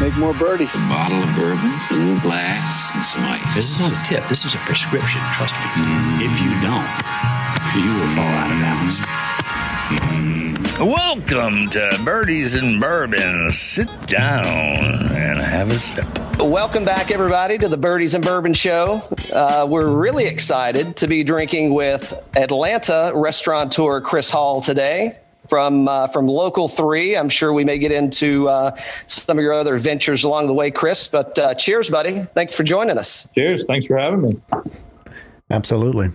make more birdies. A bottle of bourbon, a little glass, and some ice. This is not a tip. This is a prescription. Trust me. Mm. If you don't, you will fall out of balance. Welcome to Birdies and Bourbon. Sit down and have a sip. Welcome back, everybody, to the Birdies and Bourbon Show. Uh, we're really excited to be drinking with Atlanta restaurateur Chris Hall today from uh, from Local Three. I'm sure we may get into uh, some of your other ventures along the way, Chris. But uh, cheers, buddy! Thanks for joining us. Cheers! Thanks for having me. Absolutely.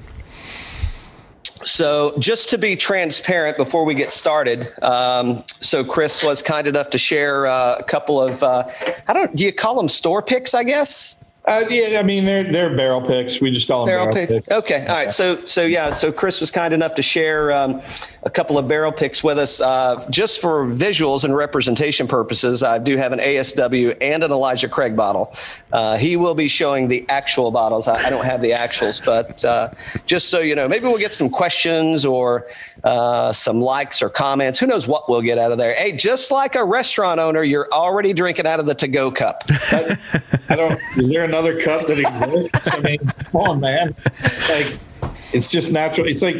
So, just to be transparent before we get started, um, so Chris was kind enough to share uh, a couple of, uh, I don't, do you call them store picks? I guess. Uh, yeah, I mean they're they're barrel picks. We just call them barrel, barrel picks. picks. Okay, all right. So so yeah, so Chris was kind enough to share um, a couple of barrel picks with us, uh, just for visuals and representation purposes. I do have an ASW and an Elijah Craig bottle. Uh, he will be showing the actual bottles. I, I don't have the actuals, but uh, just so you know, maybe we'll get some questions or uh, some likes or comments. Who knows what we'll get out of there? Hey, just like a restaurant owner, you're already drinking out of the to-go cup. I, I don't. Is there another cup that exists. I mean, come on, man. Like, it's just natural. It's like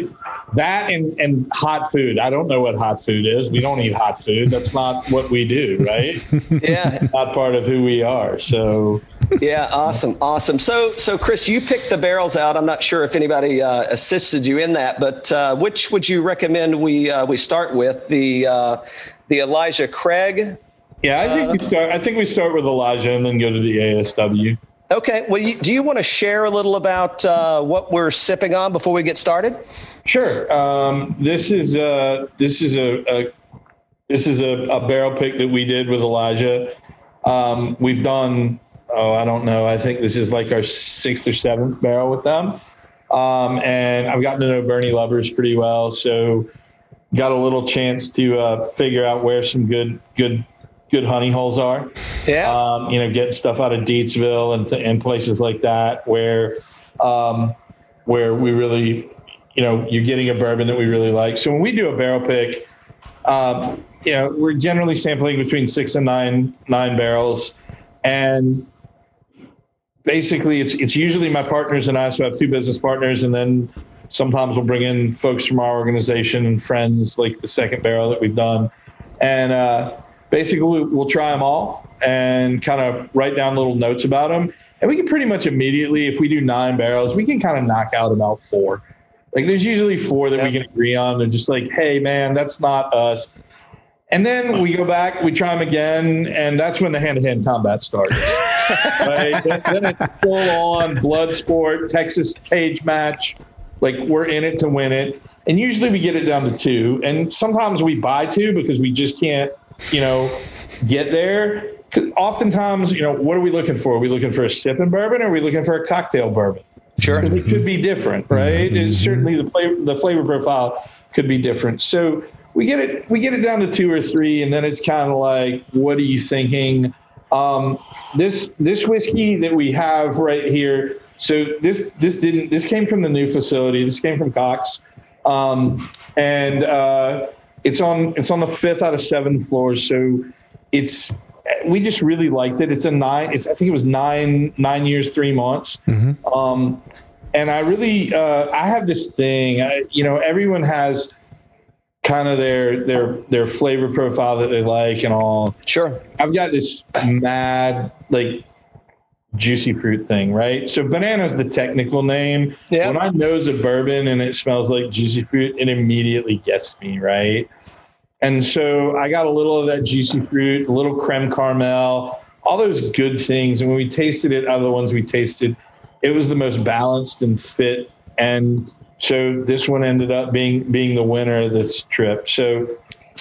that and, and hot food. I don't know what hot food is. We don't eat hot food. That's not what we do, right? Yeah. not part of who we are. So yeah, awesome, awesome. So, so Chris, you picked the barrels out. I'm not sure if anybody uh, assisted you in that, but uh, which would you recommend we uh, we start with the uh, the Elijah Craig? Yeah, I think we start. I think we start with Elijah and then go to the ASW. Okay. Well, you, do you want to share a little about uh, what we're sipping on before we get started? Sure. Um, this is a this is a, a this is a, a, barrel pick that we did with Elijah. Um, we've done oh I don't know I think this is like our sixth or seventh barrel with them, um, and I've gotten to know Bernie Lubbers pretty well, so got a little chance to uh, figure out where some good good good honey holes are. Yeah. Um, you know, getting stuff out of Deatsville and, and places like that where, um, where we really, you know, you're getting a bourbon that we really like. So when we do a barrel pick, um, you know, we're generally sampling between six and nine, nine barrels. And basically it's, it's usually my partners and I, so I have two business partners and then sometimes we'll bring in folks from our organization and friends like the second barrel that we've done. And, uh, basically we'll try them all and kind of write down little notes about them. And we can pretty much immediately, if we do nine barrels, we can kind of knock out about four. Like there's usually four that yeah. we can agree on. They're just like, hey, man, that's not us. And then we go back, we try them again, and that's when the hand-to-hand combat starts. right? Then, then it's full on blood sport, Texas cage match. Like we're in it to win it. And usually we get it down to two. And sometimes we buy two because we just can't you know, get there. Oftentimes, you know, what are we looking for? Are we looking for a sipping bourbon or are we looking for a cocktail bourbon? Sure. It could be different, right? Mm-hmm. certainly the flavor, the flavor profile could be different. So we get it, we get it down to two or three, and then it's kind of like, what are you thinking? Um, this this whiskey that we have right here. So this this didn't this came from the new facility. This came from Cox, um, and uh, it's on it's on the fifth out of seven floors, so it's we just really liked it. It's a nine. It's I think it was nine nine years three months. Mm-hmm. Um, and I really uh, I have this thing. I, you know, everyone has kind of their their their flavor profile that they like and all. Sure. I've got this mad like juicy fruit thing, right? So banana is the technical name. Yeah. When I nose a bourbon and it smells like juicy fruit, it immediately gets me, right? And so I got a little of that juicy fruit, a little creme caramel, all those good things. And when we tasted it, out of the ones we tasted, it was the most balanced and fit. And so this one ended up being being the winner of this trip. So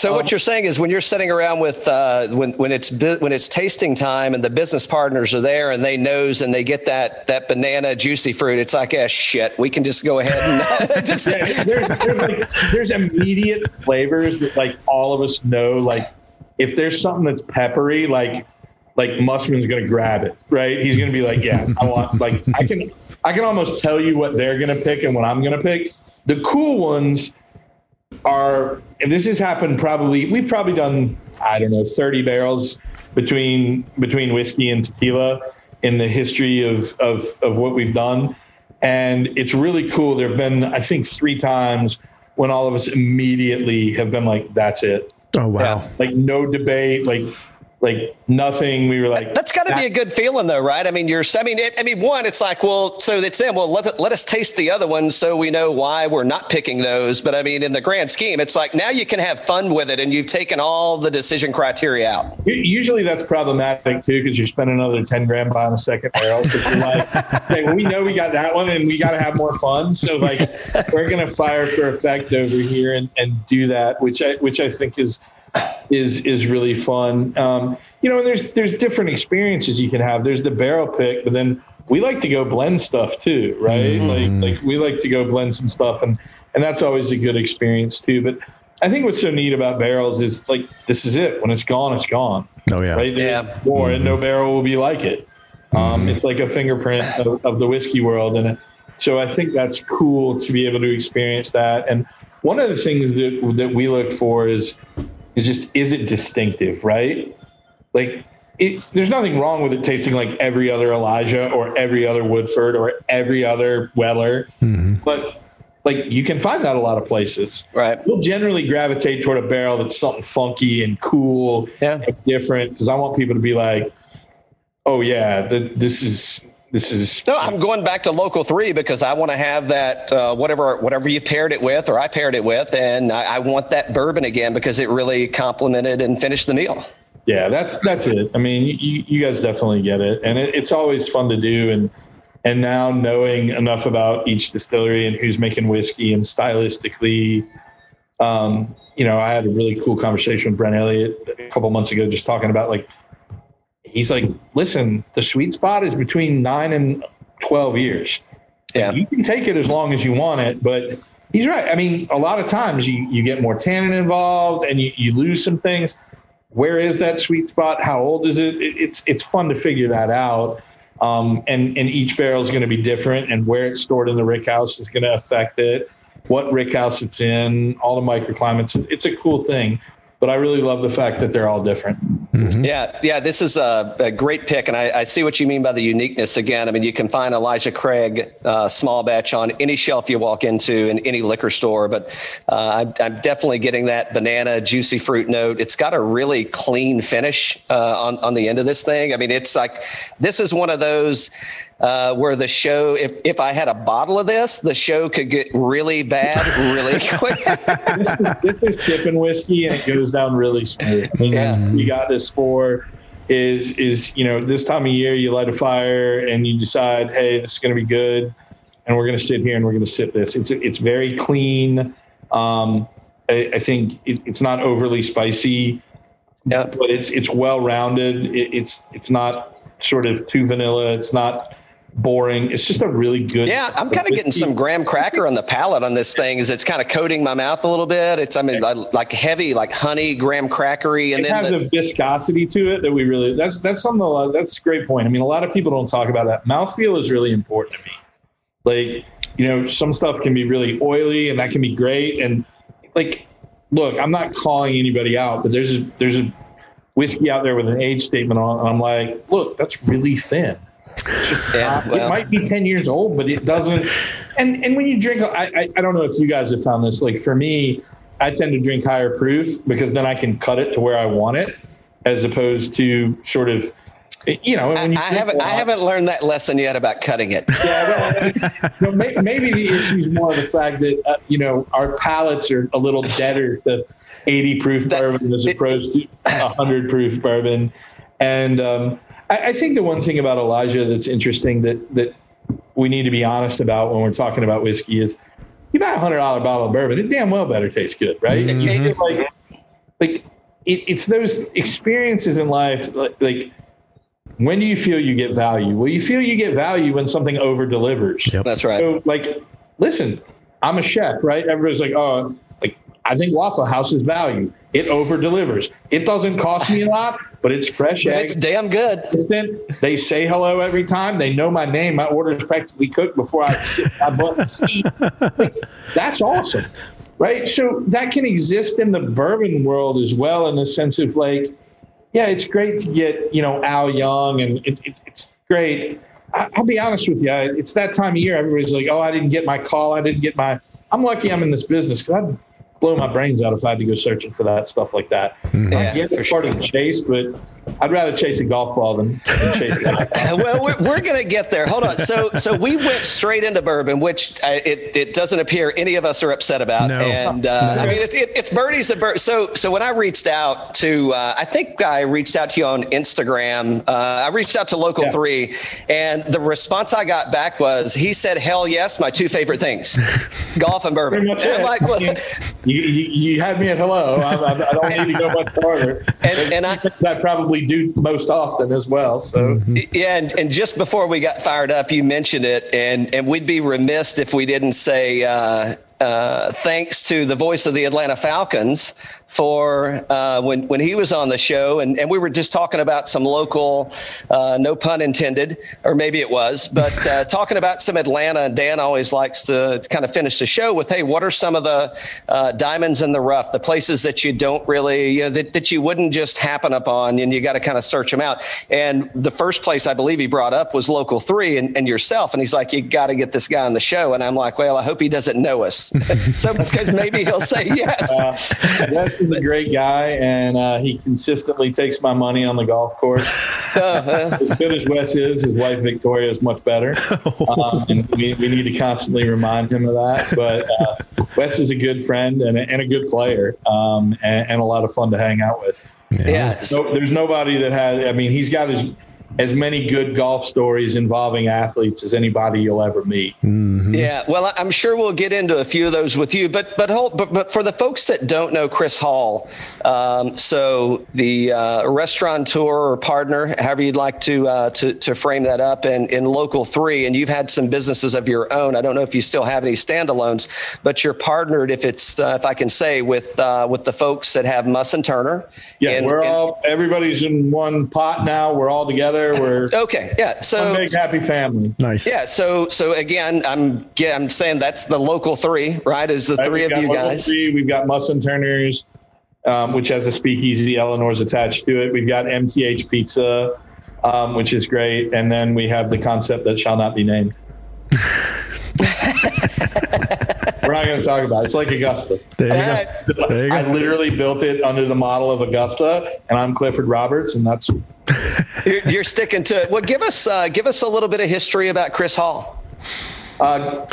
so what um, you're saying is when you're sitting around with uh, when when it's when it's tasting time and the business partners are there and they nose and they get that that banana juicy fruit, it's like, ah, shit, we can just go ahead and just. yeah, there's there's, like, there's immediate flavors that like all of us know. Like if there's something that's peppery, like like Mussman's gonna grab it, right? He's gonna be like, yeah, I want like I can I can almost tell you what they're gonna pick and what I'm gonna pick. The cool ones are, and this has happened probably, we've probably done I don't know, 30 barrels between between whiskey and tequila in the history of of of what we've done. And it's really cool. There have been, I think, three times when all of us immediately have been like, that's it. Oh wow. Yeah. Like no debate, like like nothing. We were like That's got to be a good feeling, though, right? I mean, you're. I mean, it, I mean, one, it's like, well, so it's them. Well, let let us taste the other ones, so we know why we're not picking those. But I mean, in the grand scheme, it's like now you can have fun with it, and you've taken all the decision criteria out. Usually that's problematic too because you're spending another 10 grand buying a second barrel. Because you're like, well, we know we got that one and we got to have more fun. So, like, we're to fire for effect over here and, and do that, which I, which I think is is is really fun. Um, you know, and there's there's different experiences you can have. There's the barrel pick, but then we like to go blend stuff too, right? Like like we like to go blend some stuff, and and that's always a good experience too. But I think what's so neat about barrels is like this is it. When it's gone, it's gone. Oh yeah. Right? There's Yeah. More, and no barrel will be like it. Um, It's like a fingerprint of, of the whiskey world, and so I think that's cool to be able to experience that. And one of the things that that we look for is is just is it distinctive, right? Like it, there's nothing wrong with it tasting like every other Elijah or every other Woodford or every other Weller, mm-hmm. but like you can find that a lot of places. Right. We'll generally gravitate toward a barrel that's something funky and cool Yeah. and different because I want people to be like, oh yeah, the, this is this is No, I'm going back to local three because I want to have that uh, whatever whatever you paired it with or I paired it with, and I, I want that bourbon again because it really complemented and finished the meal. Yeah, that's that's it. I mean, you, you guys definitely get it, and it, it's always fun to do. And and now knowing enough about each distillery and who's making whiskey and stylistically, um, you know, I had a really cool conversation with Brent Elliott a couple months ago, just talking about like, he's like, listen, the sweet spot is between nine and twelve years. Yeah. You can take it as long as you want it, but he's right. I mean, a lot of times you, you get more tannin involved and you, you lose some things. Where is that sweet spot? How old is it? it it's it's fun to figure that out. Um, and and each barrel is going to be different, and where it's stored in the rick house is going to affect it. What rick house it's in, all the microclimates. It's a cool thing, but I really love the fact that they're all different. Yeah, yeah, this is a, a great pick, and I, I see what you mean by the uniqueness. Again, I mean, you can find Elijah Craig uh, small batch on any shelf you walk into in any liquor store, but uh, I'm, I'm definitely getting that banana juicy fruit note. It's got a really clean finish uh, on on the end of this thing. I mean, it's like this is one of those. Uh, where the show, if, if I had a bottle of this, the show could get really bad really quick. this is dipping whiskey and it goes down really smooth. I mean, Yeah. you got this for is is you know this time of year you light a fire and you decide hey this is going to be good and we're going to sit here and we're going to sip this. It's it's very clean. Um, I, I think it, it's not overly spicy, yeah. but it's it's well rounded. It, it's it's not sort of too vanilla. It's not boring. It's just a really good. Yeah, I'm kind of getting some graham cracker on the palate on this thing. Is it's kind of coating my mouth a little bit. It's I mean I, like heavy, like honey graham crackery, and it then has the, a viscosity to it that we really that's that's something a lot, that's a great point. I mean, a lot of people don't talk about that. Mouthfeel is really important to me. Like, you know, some stuff can be really oily and that can be great. And like, look, I'm not calling anybody out, but there's a there's a whiskey out there with an age statement on, and I'm like, look, that's really thin. Yeah, not- well. it might be 10 years old, but it doesn't. And and when you drink, I, I I don't know if you guys have found this. Like for me, I tend to drink higher proof because then I can cut it to where I want it, as opposed to sort of, you know. I, When you I haven't a I lot- haven't learned that lesson yet about cutting it. yeah, well, no, may, maybe the issue is more the fact that uh, you know our palates are a little deader to 80 proof That- bourbon as it- opposed to 100 proof bourbon. And um, I, I think the one thing about Elijah that's interesting that that we need to be honest about when we're talking about whiskey is you buy a hundred dollar bottle of bourbon, it damn well better taste good, right? And you mm-hmm. like like it, it's those experiences in life like, like when do you feel you get value? Well, you feel you get value when something over delivers. Yep. That's right. So, like, listen, I'm a chef, right? Everybody's like, oh, like, I think Waffle House is value. It over delivers. It doesn't cost me a lot, but it's fresh eggs. it's damn good. They say hello every time. They know my name. My order is practically cooked before I sit my butt in the seat. Like, that's awesome. right? So that can exist in the bourbon world as well, in the sense of like, yeah, it's great to get you know Al Young, and it, it, it's great. I, I'll be honest with you, it's that time of year. Everybody's like, oh, I didn't get my call, I didn't get my. I'm lucky I'm in this business because I'd blow my brains out if I had to go searching for that stuff like that. Yeah, I get for the part of the chase, but I'd rather chase a golf ball than, than chase that. well, we're, we're going to get there. Hold on. So, so we went straight into bourbon, which uh, it, it doesn't appear any of us are upset about. No. And uh, I mean, it, it, it's birdies and birdies. So, so when I reached out to, uh, I think I reached out to you on Instagram. Uh, I reached out to Local Yeah. Three, and the response I got back was, he said, "Hell yes, my two favorite things, golf and bourbon." And I'm like, well, you, you, you had me at hello. I, I, I don't need to go much farther. And- and I- I probably do most often as well. So Yeah, and, and just before we got fired up, you mentioned it, and and we'd be remiss if we didn't say uh, uh, thanks to the voice of the Atlanta Falcons for uh, when when he was on the show, and, and we were just talking about some local, uh, no pun intended, or maybe it was, but uh, talking about some Atlanta. And Dan always likes to, to kind of finish the show with, "Hey, what are some of the uh, diamonds in the rough, the places that you don't really, you know, that that you wouldn't just happen upon, and you got to kind of search them out." And the first place I believe he brought up was Local Three and, and yourself, and he's like, "You got to get this guy on the show," and I'm like, "Well, I hope he doesn't know us, so because maybe he'll say yes." uh, Wes is a great guy, and uh, he consistently takes my money on the golf course. as good as Wes is, his wife Victoria is much better, um, and we, we need to constantly remind him of that. But uh, Wes is a good friend and a, and a good player, um, and, and a lot of fun to hang out with. yeah. No, there's nobody that has. I mean, he's got as as many good golf stories involving athletes as anybody you'll ever meet. Yeah, well, I- I'm sure we'll get into a few of those with you, but but hold, but, but for the folks that don't know Chris Hall, um, so the uh, restaurateur or partner, however you'd like to uh, to to frame that up, in in local three, and you've had some businesses of your own. I don't know if you still have any standalones, but you're partnered, if it's uh, if I can say, with uh, with the folks that have Muss and Turner. Yeah, And- we're and- all everybody's in one pot now. We're all together. We're okay. Yeah, so one big happy family. Nice. Yeah, so so again, I'm yeah, I'm saying that's the local three, right? Is the Right, three of you guys? Three, we've got Muss and Turner's, um, which has a speakeasy. Eleanor's attached to it. We've got MTH Pizza, um, which is great, and then we have the concept that shall not be named. We're not going to talk about it. It's like Augusta. There you go. There you I literally built it under the model of Augusta, and I'm Clifford Roberts, and that's You're, you're sticking to it. Well, give us uh, give us a little bit of history about Chris Hall. Uh,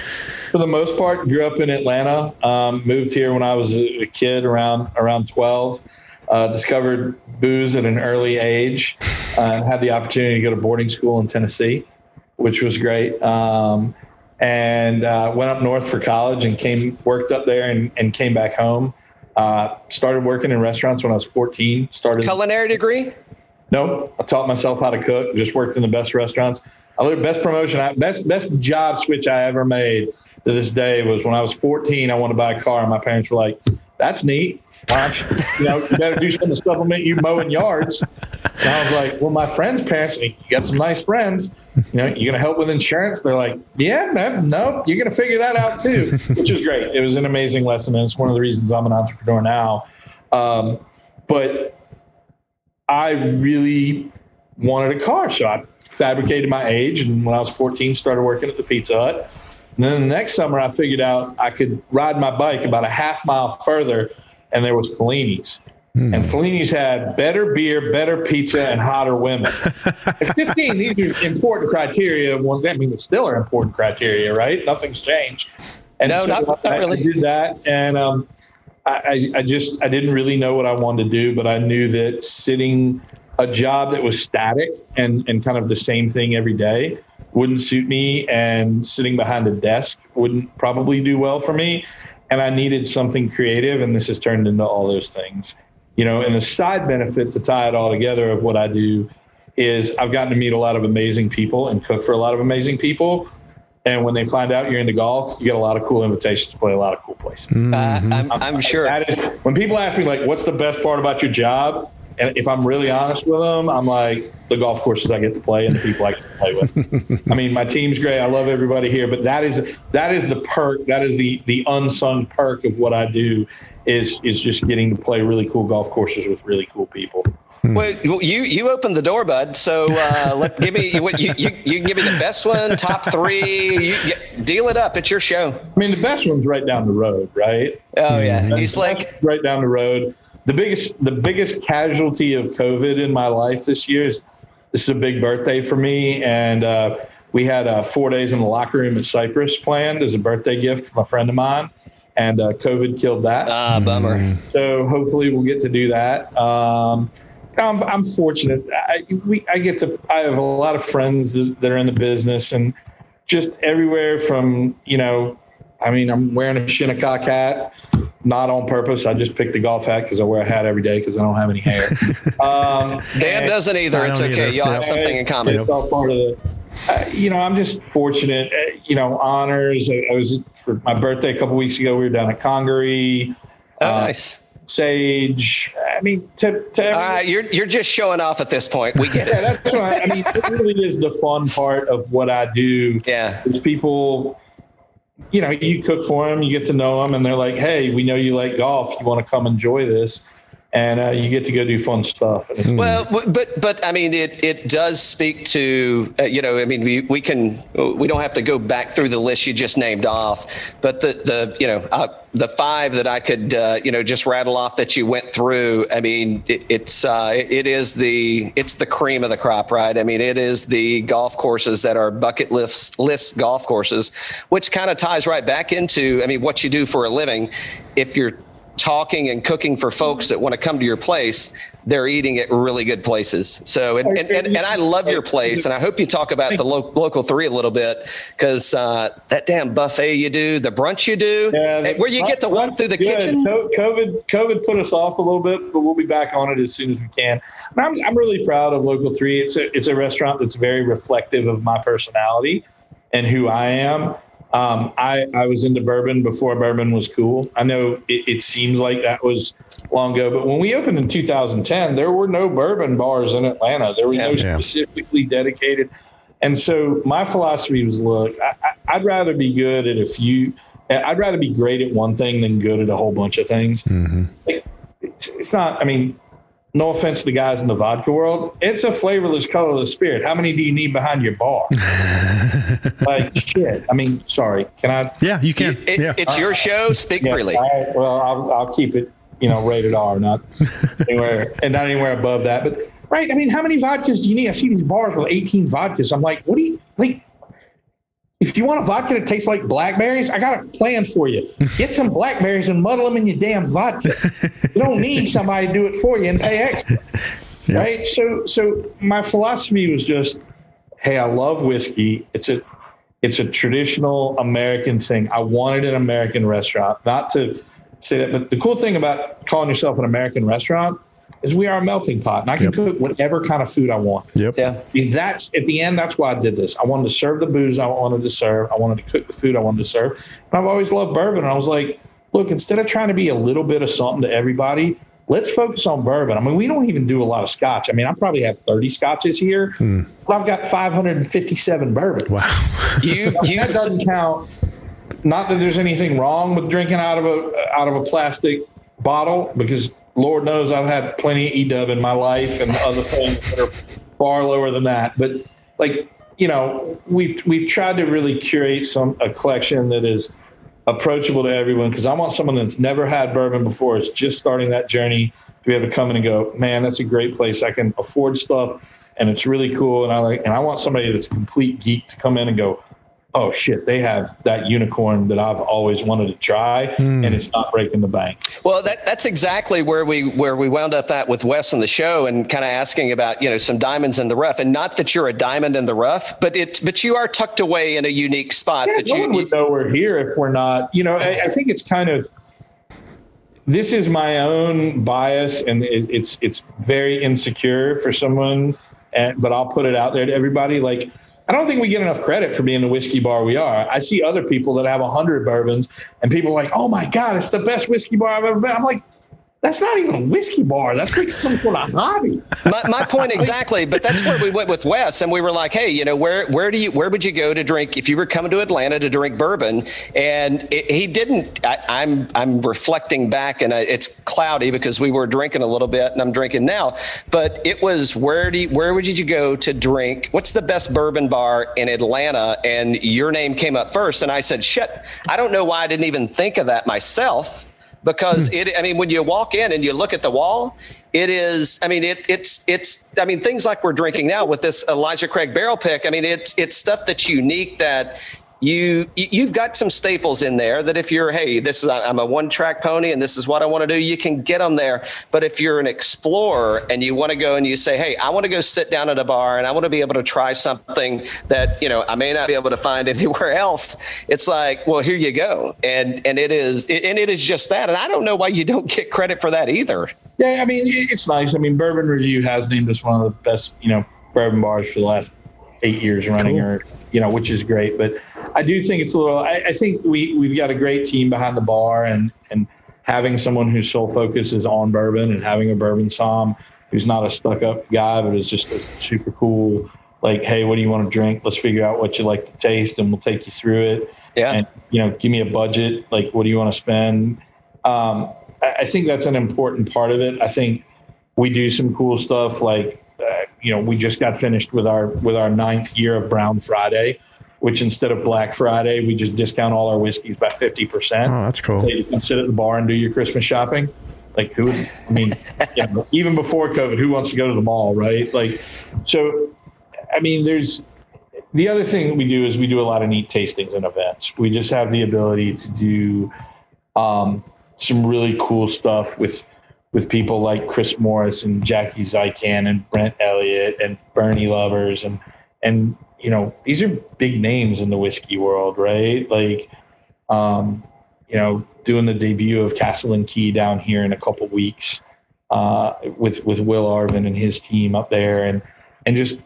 for the most part, grew up in Atlanta. Um, moved here when I was a a kid, around around twelve. Uh, discovered booze at an early age, uh, and had the opportunity to go to boarding school in Tennessee, which was great. Um, and uh, went up north for college and came worked up there and, and came back home. Uh, started working in restaurants when I was 14. Started Culinary degree? Nope. I taught myself how to cook. Just worked in the best restaurants. I learned best promotion, I, best best job switch I ever made to this day was when I was 14. I wanted to buy a car, and my parents were like, "That's neat. Don't you, know, you better do something to supplement you mowing yards." And I was like, "Well, my friends' parents, you got some nice friends. You know, you're gonna help with insurance?" They're like, "Yeah, man, no, you're gonna figure that out too," which was great. It was an amazing lesson, and it's one of the reasons I'm an entrepreneur now. Um, but I really wanted a car. So I fabricated my age. And when I was 14, started working at the Pizza Hut. And then the next summer, I figured out I could ride my bike about a half mile further, and there was Fellini's. And Fellini's had better beer, better pizza, and hotter women. At 15, these are important criteria. Well, I mean, they still are important criteria, right? Nothing's changed. And No, not- not I, really. I did that, and um, I, I I just I didn't really know what I wanted to do, but I knew that sitting a job that was static and and kind of the same thing every day wouldn't suit me, and sitting behind a desk wouldn't probably do well for me. And I needed something creative, and this has turned into all those things. You know, and the side benefit to tie it all together of what I do is I've gotten to meet a lot of amazing people and cook for a lot of amazing people. And when they find out you're into golf, you get a lot of cool invitations to play a lot of cool places. Uh, I'm, I'm sure. That is when people ask me like, "What's the best part about your job?" And if I'm really honest with them, I'm like the golf courses I get to play and the people I get to play with. I mean, my team's great. I love everybody here, but that is that is the perk. That is the the unsung perk of what I do is is just getting to play really cool golf courses with really cool people. Well, you you opened the door, bud. So uh, let, give me what you, you you can give me the best one, top three. You, you- deal it up. It's your show. I mean, the best one's right down the road, right? Oh yeah, East Lake. right down the road. The biggest the biggest casualty of COVID in my life this year is this is a big birthday for me, and uh, we had uh, four days in the locker room at Cypress planned as a birthday gift from a friend of mine, and uh, COVID killed that. Ah, bummer. So hopefully we'll get to do that. Um, I'm, I'm fortunate. I, we, I get to. I have a lot of friends that, that are in the business, and just everywhere from you know. I mean, I'm wearing a Shinnecock hat, not on purpose. I just picked the golf hat because I wear a hat every day because I don't have any hair. Um, Dan and- doesn't either. It's okay. either. Y'all have something in common. it's all part of the. Uh, you know, I'm just fortunate. Uh, you know, honors. I, I was for my birthday a couple weeks ago. We were down at Congaree. Oh, uh, nice. Sage. I mean, to, to All everyone- right, you're you're just showing off at this point. We get yeah, it. that's right. I mean, it really is the fun part of what I do. Yeah. Is people, you know, you cook for them, you get to know them, and they're like, "Hey, we know you like golf. You want to come enjoy this?" And uh, you get to go do fun stuff. Well, but but I mean, it it does speak to uh, you know. I mean, we we can we don't have to go back through the list you just named off, but the the you know uh, the five that I could uh, you know just rattle off that you went through. I mean, it, it's uh, it, is the it's the cream of the crop, right? I mean, it is the golf courses that are bucket list list golf courses, which kind of ties right back into I mean what you do for a living. If you're talking and cooking for folks that want to come to your place, they're eating at really good places. So, and, and, and, and I love your place. And I hope you talk about the lo- local three a little bit because uh, that damn buffet you do, the brunch you do, Yeah, the- where you get to walk through the Good. kitchen. COVID, COVID put us off a little bit, but we'll be back on it as soon as we can. I'm, I'm really proud of Local Three. It's a, it's a restaurant that's very reflective of my personality and who I am. Um, I, I was into bourbon before bourbon was cool. I know it, it seems like that was long ago, but when we opened in 2010, there were no bourbon bars in Atlanta. There were no Yeah. Yeah. specifically dedicated. And so my philosophy was, look, I, I, I'd rather be good at a few. I'd rather be great at one thing than good at a whole bunch of things. Like, it's, it's not. I mean, no offense to the guys in the vodka world, it's a flavorless, colorless spirit. How many do you need behind your bar? like shit. I mean, sorry. Can I? Yeah, you can. It- yeah. It's your uh, show. Speak Yeah, freely. all right, well, I'll, I'll keep it, you know, rated R, not anywhere, and not anywhere above that. But right, I mean, how many vodkas do you need? I see these bars with 18 vodkas. I'm like, what do you like? If you want a vodka that tastes like blackberries, I got a plan for you. Get some blackberries and muddle them in your damn vodka. You don't need somebody to do it for you and pay extra, Yeah. right? So, so my philosophy was just, hey, I love whiskey. It's a it's a traditional American thing. I wanted an American restaurant, not to say that, but the cool thing about calling yourself an American restaurant is we are a melting pot, and I can Yep. cook whatever kind of food I want. Yep. Yeah. I mean, that's at the end. That's why I did this. I wanted to serve the booze I wanted to serve. I wanted to cook the food I wanted to serve. And I've always loved bourbon. And I was like, look, instead of trying to be a little bit of something to everybody, let's focus on bourbon. I mean, we don't even do a lot of scotch. I mean, I probably have 30 scotches here, hmm. but I've got 557 bourbons. Wow. You you That doesn't count. Not that there's anything wrong with drinking out of a out of a plastic bottle, because Lord knows I've had plenty of E Dub in my life and other things that are far lower than that. But like you know, we've we've tried to really curate some a collection that is approachable to everyone because I want someone that's never had bourbon before, is just starting that journey to be able to come in and go, man, that's a great place. I can afford stuff and it's really cool. And I like, and I want somebody that's a complete geek to come in and go, oh shit, they have that unicorn that I've always wanted to try, hmm. and it's not breaking the bank. Well, that, that's exactly where we where we wound up at with Wes on the show, and kind of asking about you know some diamonds in the rough, and not that you're a diamond in the rough, but it but you are tucked away in a unique spot Yeah, that no you, one would know we're here if we're not. You know, I, I think it's kind of. This is my own bias, and it, it's it's very insecure for someone. And but I'll put it out there to everybody. Like, I don't think we get enough credit for being the whiskey bar we are. I see other people that have a hundred bourbons, and people are like, "Oh my god, it's the best whiskey bar I've ever been." I'm like, that's not even a whiskey bar. That's like some sort of hobby. my, my point exactly, but that's where we went with Wes, and we were like, hey, you know, where where do you where would you go to drink if you were coming to Atlanta to drink bourbon? And it, he didn't. I, am I'm, I'm reflecting back, and it's cloudy because we were drinking a little bit, and I'm drinking now. But it was where do you, where would you go to drink? What's the best bourbon bar in Atlanta? And your name came up first, and I said, shit, I don't know why I didn't even think of that myself because hmm. it i mean when you walk in and you look at the wall it is i mean it, it's it's i mean things like we're drinking now with this elijah craig barrel pick i mean it's it's stuff that's unique that you you've got some staples in there that if you're hey this is i'm a one track pony and this is what i want to do you can get them there. But if you're an explorer and you want to go and you say hey i want to go sit down at a bar and i want to be able to try something that you know i may not be able to find anywhere else it's like well here you go. And and it is and it is just that. And i don't know why you don't get credit for that either. Yeah i mean it's nice. I mean bourbon review has named us one of the best you know bourbon bars for the last eight years running cool. or you know which is great but I do think it's a little. I, I, think we we've got a great team behind the bar, and and having someone whose sole focus is on bourbon, and having a bourbon som who's not a stuck up guy, but is just a super cool. Like, hey, what do you want to drink? Let's figure out what you like to taste, and we'll take you through it. Yeah. And you know, give me a budget. Like, what do you want to spend? Um, I, I think that's an important part of it. I think we do some cool stuff like uh, you know we just got finished with our with our ninth year of brown friday which instead of Black Friday, we just discount all our whiskeys by 50%. Oh, that's cool. So you can sit at the bar and do your Christmas shopping. Like who, I mean, you know, even before COVID, who wants to go to the mall, right? Like, so, I mean, there's the other thing we do is we do a lot of neat tastings and events. We just have the ability to do um, some really cool stuff with with people like Chris Morris and Jackie Zykan and Brent Elliott and Bernie Lubbers and and you know, these are big names in the whiskey world, right? Like, um, you know, doing the debut of Castle and Key down here in a couple weeks uh, with with Will Arvin and his team up there, and and just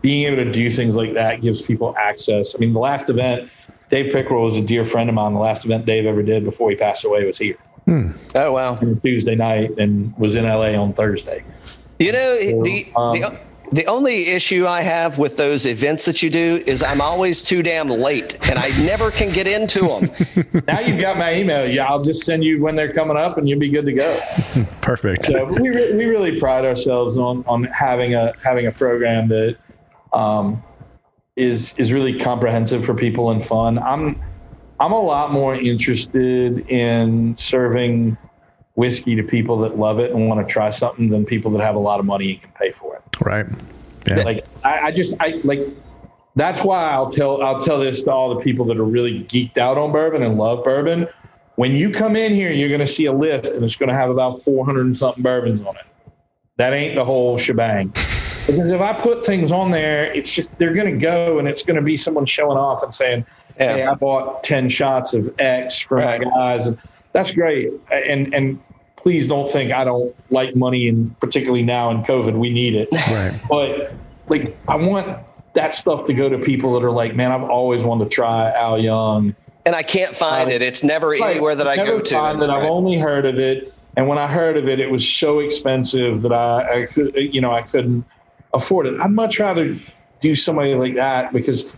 being able to do things like that gives people access. I mean, the last event, Dave Pickerell was a dear friend of mine. The last event Dave ever did before he passed away was here. Hmm. Oh wow! Tuesday night, and was in LA on Thursday. You know so, the, um, the the only issue I have with those events that you do is I'm always too damn late and I never can get into them. now you've got my email. Yeah, I'll just send you when they're coming up and you'll be good to go. Perfect. So we, re- we really pride ourselves on, on having a, having a program that um, is, is really comprehensive for people and fun. I'm, I'm a lot more interested in serving whiskey to people that love it and want to try something than people that have a lot of money and can pay for it. Right. Yeah. Like I, I just I like that's why I'll tell I'll tell this to all the people that are really geeked out on bourbon and love bourbon. When you come in here, you're going to see a list, and it's going to have about 400 and something bourbons on it. That ain't the whole shebang. Because if I put things on there, it's just they're going to go, and it's going to be someone showing off and saying, yeah. "Hey, I bought 10 shots of X for right. my guys," that's great. And and please don't think I don't like money, and particularly now in COVID, we need it. Right. But like, I want that stuff to go to people that are like, man, I've always wanted to try Al Young, and I can't find um, it. It's never right. anywhere that I go to. Find it. Right. I've only heard of it, and when I heard of it, it was so expensive that I, I could, you know, I couldn't afford it. I'd much rather do somebody like that because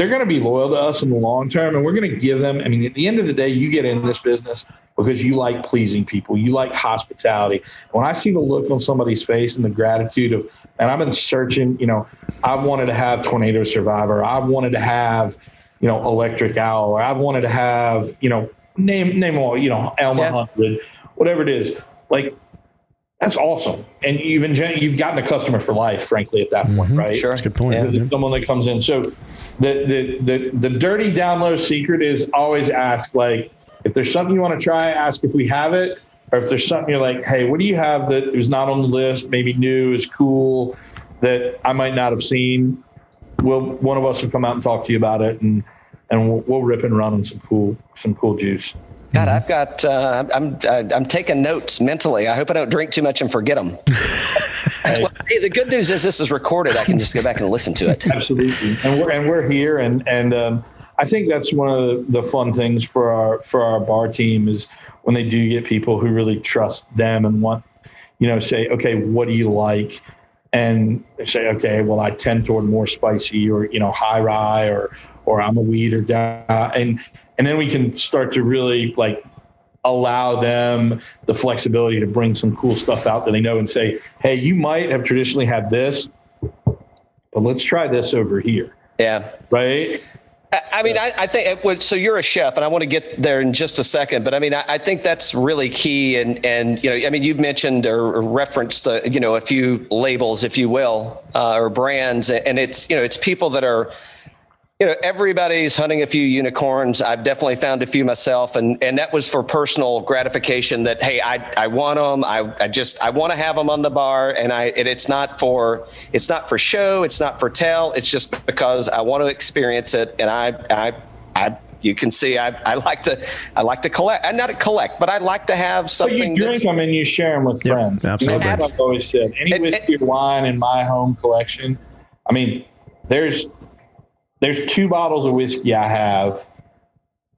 they're going to be loyal to us in the long term and we're going to give them i mean at the end of the day you get in this business because you like pleasing people. You like hospitality. When i see the look on somebody's face and the gratitude of and i've been searching you know i've wanted to have tornado survivor. I've wanted to have you know electric owl. Or i've wanted to have you know name name all you know elma yeah. 100 whatever it is. Like that's awesome. And you've you've gotten a customer for life, frankly, at that mm-hmm. point, right? Sure, that's a good point. Yeah. Someone that comes in. So the, the the the dirty down low secret is always ask like if there's something you want to try, ask if we have it, or if there's something you're like, hey, what do you have that is not on the list, maybe new, is cool, that I might not have seen. Well, one of us will come out and talk to you about it, and and we'll, we'll rip and run on some cool some cool juice. God, I've got. Uh, I'm uh, I'm taking notes mentally. I hope I don't drink too much and forget them. hey. Well, hey, the good news is this is recorded. I can just go back and listen to it. Absolutely, and we're and we're here, and and um, I think that's one of the, the fun things for our for our bar team is when they do get people who really trust them and want, you know, say, okay, what do you like? And they say, okay, well, I tend toward more spicy or you know high rye or or I'm a wheater guy, and and then we can start to really like allow them the flexibility to bring some cool stuff out that they know and say, hey, you might have traditionally had this, but let's try this over here. Yeah. Right. I- mean, I, I think it would, so. You're a chef, and I want to get there in just a second. But I mean, I, I think that's really key. And and you know, I mean, you've mentioned or referenced, uh, you know, a few labels, if you will, uh, or brands, and it's you know, it's people that are you know everybody's hunting a few unicorns i've definitely found a few myself and and that was for personal gratification that hey i i want them i, I just i want to have them on the bar and i and it's not for it's not for show it's not for tell it's just because i want to experience it and i i i you can see I, I like to I like to collect and not collect, but I like to have something. But you drink them and you share them with Yep, friends. absolutely. That's what I've always said. Any And- whiskey or wine in my home collection, I mean, there's there's two bottles of whiskey I have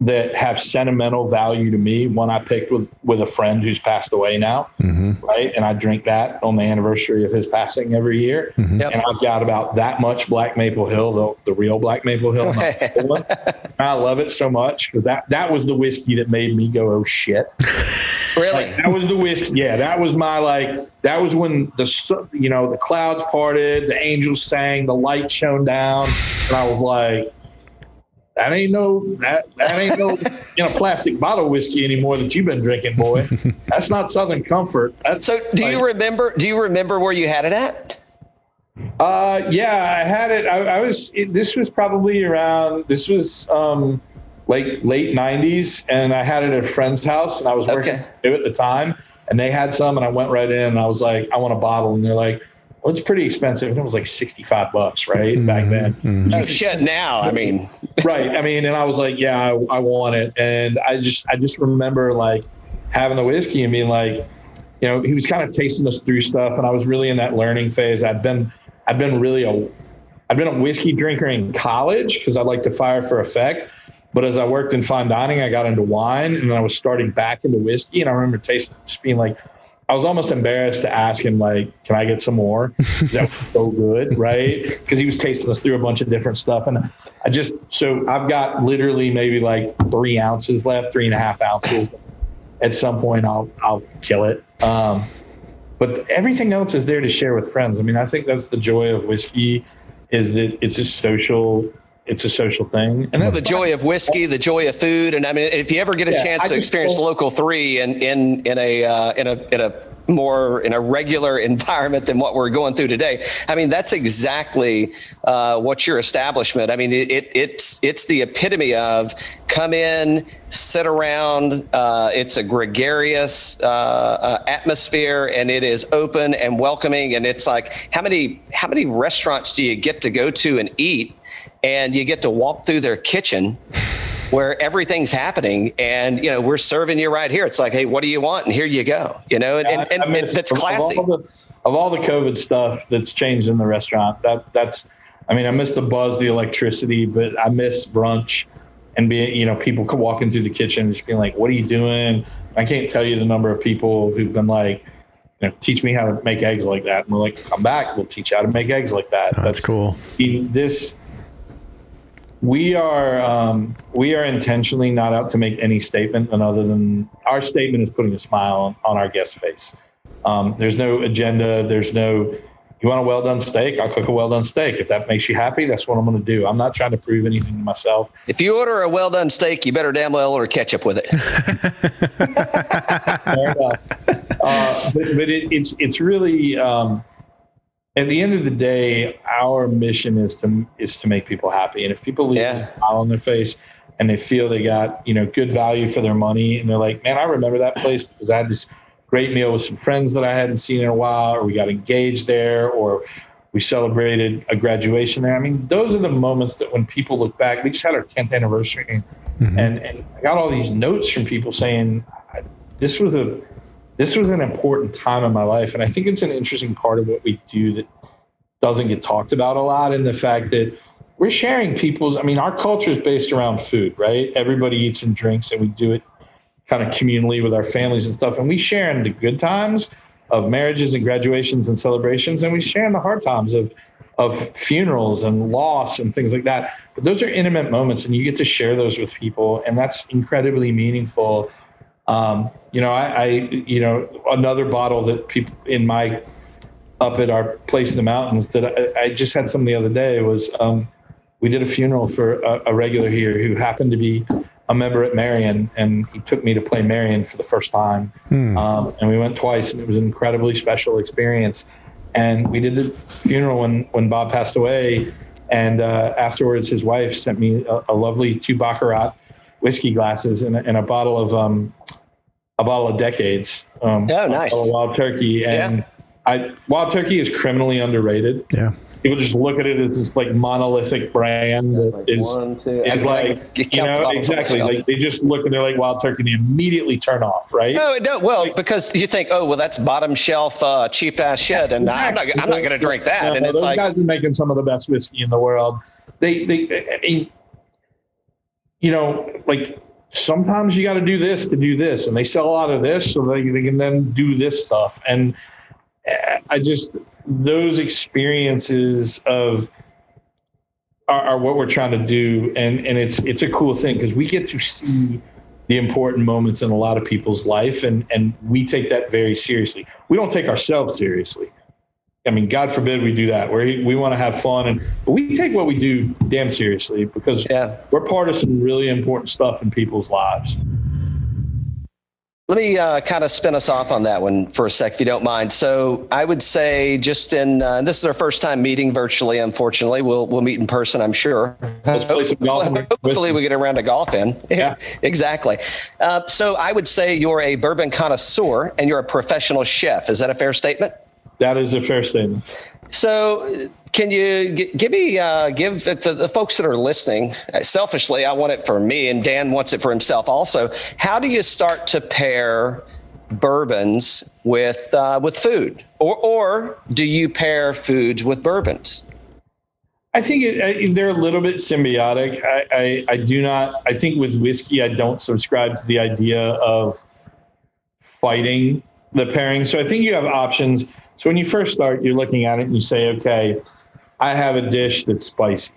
that have sentimental value to me. One I picked with with a friend who's passed away now, mm-hmm. right? And I drink that on the anniversary of his passing every year. Mm-hmm. Yep. And I've got about that much Black Maple Hill, the, the real Black Maple Hill. not the old one. And I love it so much because that that was the whiskey that made me go, oh shit. really. That was the whiskey. Yeah, that was my like. That was when the you know the clouds parted, the angels sang, the light shone down, and I was like, "That ain't no that that ain't no you know plastic bottle whiskey anymore that you've been drinking, boy. That's not Southern Comfort. That's So do you remember? Do you remember where you had it at? Uh, yeah, I had it. I, I was. It, this was probably around. This was um, late late '90s, and I had it at a friend's house, and I was working Okay. at the time, and they had some, and I went right in, and I was like, I want a bottle, and they're like, Well, it's pretty expensive. It was like 65 bucks, right, back then. Oh shit! Now, I mean, right. I mean, and I was like, yeah, I, I want it, and I just I just remember like having the whiskey and being like, you know, he was kind of tasting us through stuff, and I was really in that learning phase. I'd been I'd been really a I'd been a whiskey drinker in college because I like to fire for effect. But as I worked in fine dining, I got into wine, and then I was starting back into whiskey. And I remember tasting, just being like, I was almost embarrassed to ask him, like, "Can I get some more?" Because that was so good, right? Because he was tasting us through a bunch of different stuff, and I just so I've got literally maybe like three ounces left, three and a half ounces. At some point, I'll I'll kill it. Um, but everything else is there to share with friends. I mean, I think that's the joy of whiskey, is that it's a social, it's a social thing, and that's the joy of whiskey, the joy of food, and I mean, if you ever get a Yeah, chance I to experience local three in in in a uh, in a in a more in a regular environment than what we're going through today. I mean, that's exactly uh, what your establishment. I mean, it, it it's it's the epitome of come in, sit around. Uh, it's a gregarious uh, uh, atmosphere, and it is open and welcoming. And it's like how many how many restaurants do you get to go to and eat? and you get to walk through their kitchen where everything's happening and you know we're serving you right here it's like hey what do you want and here you go you know and, and, I- I and miss- that's of- classy Of all, the, of all the COVID stuff that's changed in the restaurant, that that's, I mean, I miss the buzz, the electricity, but I miss brunch and being, you know, people co- walking through the kitchen just being like, "What are you doing?" I can't tell you the number of people who've been like, you know, teach me how to make eggs like that, and we're like, "Come back, we'll teach you how to make eggs like that." Oh, that's cool. this we are um, we are intentionally not out to make any statement than other than our statement is putting a smile on, on our guest face. Um, there's no agenda. There's no you want a well done steak? I'll cook a well done steak. If that makes you happy that's what i'm going to do. I'm not trying to prove anything to myself. If you order a well done steak you better damn well order ketchup with it. Fair enough. uh, but but it, it's it's really um, at the end of the day, our mission is to is to make people happy, and if people leave Yeah. with a smile on their face and they feel they got you know good value for their money, and they're like, man, I remember that place because I had this great meal with some friends that I hadn't seen in a while, or we got engaged there, or we celebrated a graduation there. I mean, those are the moments that when people look back, we just had our 10th anniversary, mm-hmm. and and I got all these notes from people saying this was a this was an important time in my life and i think it's an interesting part of what we do that doesn't get talked about a lot in the fact that we're sharing people's. I mean, our culture is based around food, right? Everybody eats and drinks, and we do it kind of communally with our families and stuff. And we share in the good times of marriages and graduations and celebrations, and we share in the hard times of of funerals and loss and things like that. But those are intimate moments, and you get to share those with people, and that's incredibly meaningful. Um, you know, I, I, you know, another bottle that people in my up at our place in the mountains that I, I just had some the other day was um, we did a funeral for a, a, regular here who happened to be a member at Merion, and he took me to play Merion for the first time, hmm. um, and we went twice, and it was an incredibly special experience. And we did the funeral when when Bob passed away, and uh, afterwards, his wife sent me a, a lovely two baccarat whiskey glasses and a, and a bottle of um, a bottle of decades. Um, oh, nice. A wild turkey, and yeah. I wild turkey is criminally underrated. Yeah people just look at it as this like monolithic brand that like is one, is like, like you know exactly like they just look and they're like wild turkey and they immediately turn off right no no well like, because you think oh well that's bottom shelf uh, cheap ass shit and I'm not I'm not going to drink that no, and it's those like guys are making some of the best whiskey in the world they they I mean you know like sometimes you got to do this to do this and they sell a lot of this so they, they can then do this stuff. And eh, I just those experiences of are, are, what we're trying to do and and it's it's a cool thing because we get to see the important moments in a lot of people's life and and we take that very seriously. We don't take ourselves seriously i mean god forbid we do that we we want to have fun and we take what we do damn seriously because yeah. we're part of some really important stuff in people's lives let me uh, kind of spin us off on that one for a sec, if you don't mind. So I would say, just in uh, this is our first time meeting virtually. Unfortunately, we'll we'll meet in person. I'm sure. Let's play some golf. Hopefully, we get around to golf in. Yeah, exactly. Uh, so I would say you're a bourbon connoisseur and you're a professional chef. Is that a fair statement? That is a fair statement. So, can you g- give me uh, give it to the folks that are listening? Selfishly, I want it for me, and Dan wants it for himself also. How do you start to pair bourbons with uh, with food, or or do you pair foods with bourbons? I think it, I, they're a little bit symbiotic. I, I, I do not. I think with whiskey, I don't subscribe to the idea of fighting the pairing. So I think you have options so when you first start, you're looking at it and you say, okay, I have a dish that's spicy.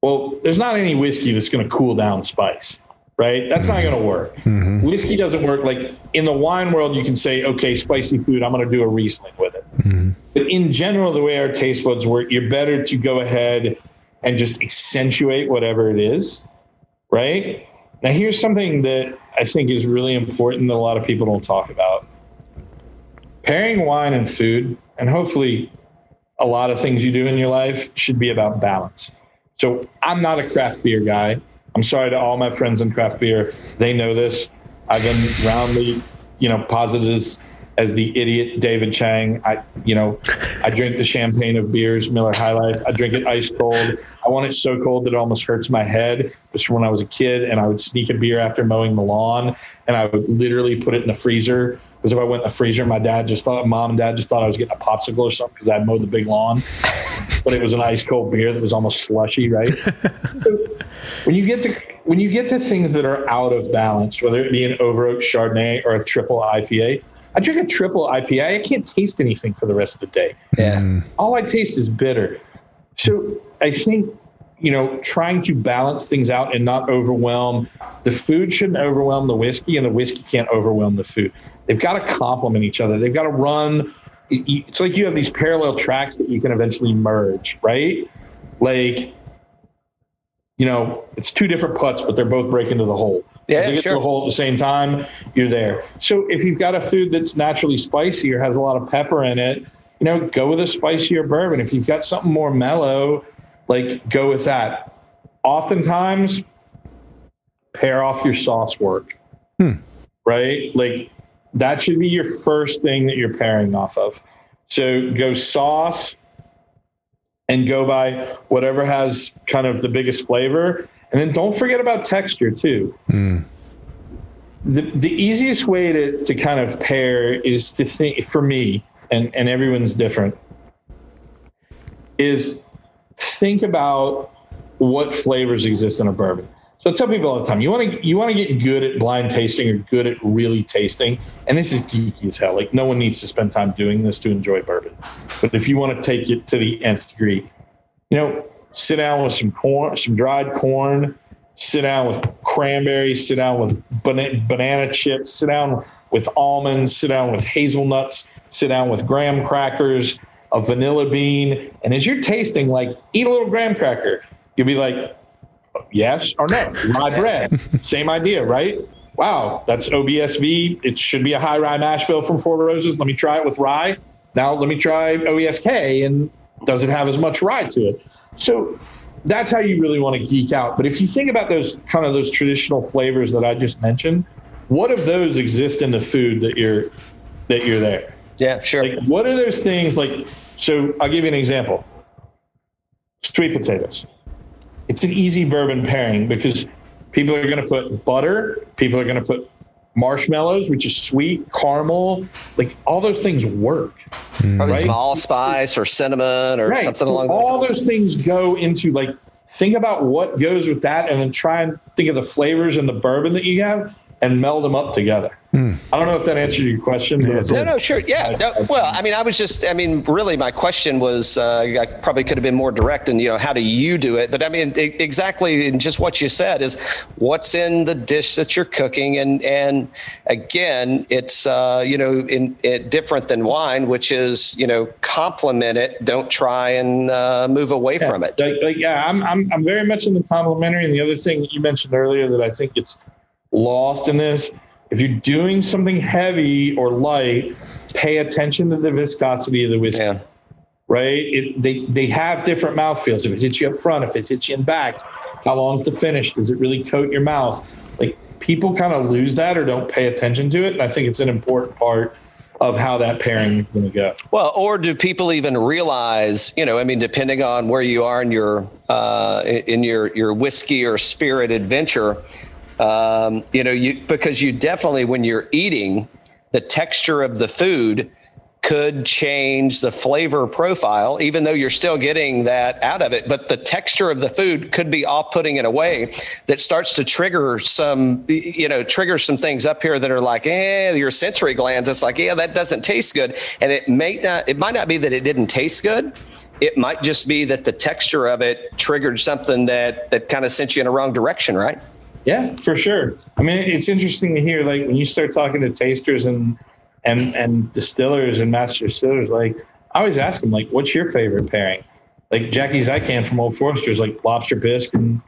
Well, there's not any whiskey that's going to cool down spice, right? That's mm-hmm. not going to work. Mm-hmm. Whiskey doesn't work. Like in the wine world, you can say, okay, spicy food, I'm going to do a Riesling with it. Mm-hmm. But in general, the way our taste buds work, you're better to go ahead and just accentuate whatever it is, right? Now, here's something that I think is really important that a lot of people don't talk about pairing wine and food, and hopefully a lot of things you do in your life should be about balance. So I'm not a craft beer guy. I'm sorry to all my friends in craft beer. They know this. I've been roundly, you know, posited as, the idiot David Chang. I, you know, I drink the champagne of beers, Miller High Life. I drink it ice cold. I want it so cold that it almost hurts my head. Just when I was a kid, and I would sneak a beer after mowing the lawn, and I would literally put it in the freezer because if I went in the freezer, my dad just thought, mom and dad just thought I was getting a popsicle or something because I mowed the big lawn. but it was an ice cold beer that was almost slushy, right? when you get to when you get to things that are out of balance, whether it be an over oak Chardonnay or a triple IPA, I drink a triple IPA. I can't taste anything for the rest of the day. Yeah. All I taste is bitter. So I think you know, trying to balance things out and not overwhelm the food shouldn't overwhelm the whiskey, and the whiskey can't overwhelm the food. They've got to complement each other. They've got to run. It's like you have these parallel tracks that you can eventually merge, right? Like, you know, it's two different putts, but they're both breaking to the hole. Yeah, if they get sure. to the hole at the same time, you're there. So if you've got a food that's naturally spicy or has a lot of pepper in it, you know, go with a spicier bourbon. If you've got something more mellow, like go with that. Oftentimes, pair off your sauce work, hmm. right? Like that should be your first thing that you're pairing off of. So go sauce and go by whatever has kind of the biggest flavor. And then don't forget about texture too. Mm. The, the easiest way to, to kind of pair is to think, for me, and, and everyone's different, is think about what flavors exist in a bourbon. So I tell people all the time, you want to you want to get good at blind tasting or good at really tasting. And this is geeky as hell. Like no one needs to spend time doing this to enjoy bourbon. But if you want to take it to the nth degree, you know, sit down with some corn, some dried corn, sit down with cranberries, sit down with banana, banana chips, sit down with almonds, sit down with hazelnuts, sit down with graham crackers, a vanilla bean. And as you're tasting, like, eat a little graham cracker. You'll be like, yes or no. Rye bread, same idea, right? Wow, that's OBSV. It should be a high rye mash bill from Four Roses. Let me try it with rye. Now let me try OESK, and does it have as much rye to it? So that's how you really want to geek out. But if you think about those kind of those traditional flavors that I just mentioned, what of those exist in the food that you're that you're there? Yeah, sure. Like what are those things like so I'll give you an example. Sweet potatoes. It's an easy bourbon pairing because people are going to put butter, people are going to put marshmallows, which is sweet, caramel, like all those things work. Hmm. Probably right? some allspice or cinnamon or Right. something So along those all those things go into like think about what goes with that and then try and think of the flavors and the bourbon that you have and meld them up together. I don't know if that answered your question. But it's- No, no, sure. Yeah. No, well, I mean, I was just, I mean, really, my question was, uh, I probably could have been more direct and, you know, how do you do it? But I mean, exactly, and just what you said is what's in the dish that you're cooking. And, and again, it's, uh, you know, in, it different than wine, which is, you know, complement it. Don't try and uh, move away from it. Like, like, yeah, I'm, I'm, I'm very much in the complimentary. And the other thing that you mentioned earlier that I think it's lost in this, if you're doing something heavy or light, pay attention to the viscosity of the whiskey. Yeah. right? It, they they have different mouthfeels. If it hits you up front, if it hits you in back, how long's the finish? Does it really coat your mouth? Like people kind of lose that or don't pay attention to it, and I think it's an important part of how that pairing is going to go. Well, or do people even realize, you know, I mean, depending on where you are in your uh, in your your whiskey or spirit adventure, um, you know, you because you definitely when you're eating, the texture of the food could change the flavor profile, even though you're still getting that out of it. But the texture of the food could be off-putting in a way that starts to trigger some, you know, trigger some things up here that are like, eh, your sensory glands. It's like, yeah, that doesn't taste good, and it may not. It might not be that it didn't taste good. It might just be that the texture of it triggered something that that kind of sent you in a wrong direction, right? Yeah, for sure. I mean, it's interesting to hear like when you start talking to tasters and and and distillers and master distillers, like I always ask them like, "What's your favorite pairing?" Like Jackie Zykan from Old Foresters, like lobster bisque and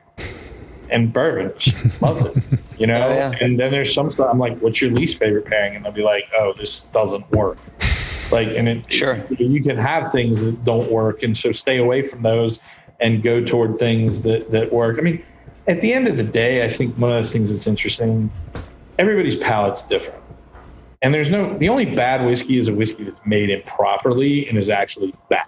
and bourbon, She loves it. You know. Oh, yeah. And then there's some stuff I'm like, "What's your least favorite pairing?" And they'll be like, "Oh, this doesn't work." Like, and it, Sure. you can have things that don't work, and so stay away from those and go toward things that that work. I mean, at the end of the day, I think one of the things that's interesting, everybody's palate's different. And there's no the only bad whiskey is a whiskey that's made improperly and is actually bad.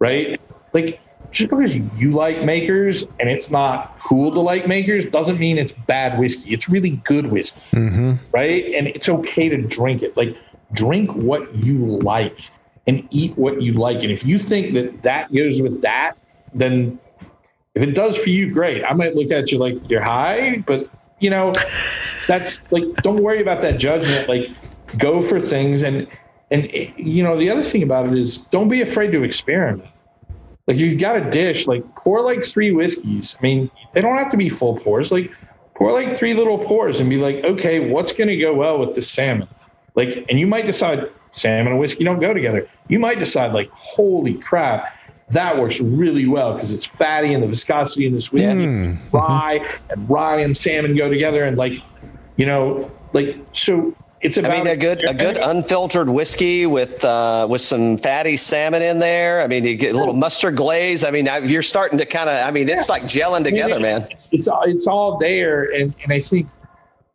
Right? Like just because you like makers and it's not cool to like makers doesn't mean it's bad whiskey. It's really good whiskey. Mm-hmm. Right? And it's okay to drink it. Like drink what you like and eat what you like. And if you think that that goes with that, then if it does for you, great. I might look at you like you're high, but you know, that's like don't worry about that judgment. Like go for things and and you know the other thing about it is don't be afraid to experiment. Like you've got a dish, like pour like three whiskeys. I mean, they don't have to be full pours. Like pour like three little pours and be like, okay, what's going to go well with this salmon? Like, and you might decide salmon and whiskey don't go together. You might decide like, holy crap, that works really well because it's fatty and the viscosity in this whiskey, rye and rye and salmon go together, and like, you know, like so. It's I mean, a good a good unfiltered whiskey with uh, with some fatty salmon in there. I mean, you get a little mustard glaze. I mean, I- you're starting to kind of. I mean, it's like gelling together, man. it's all it's all there and and i think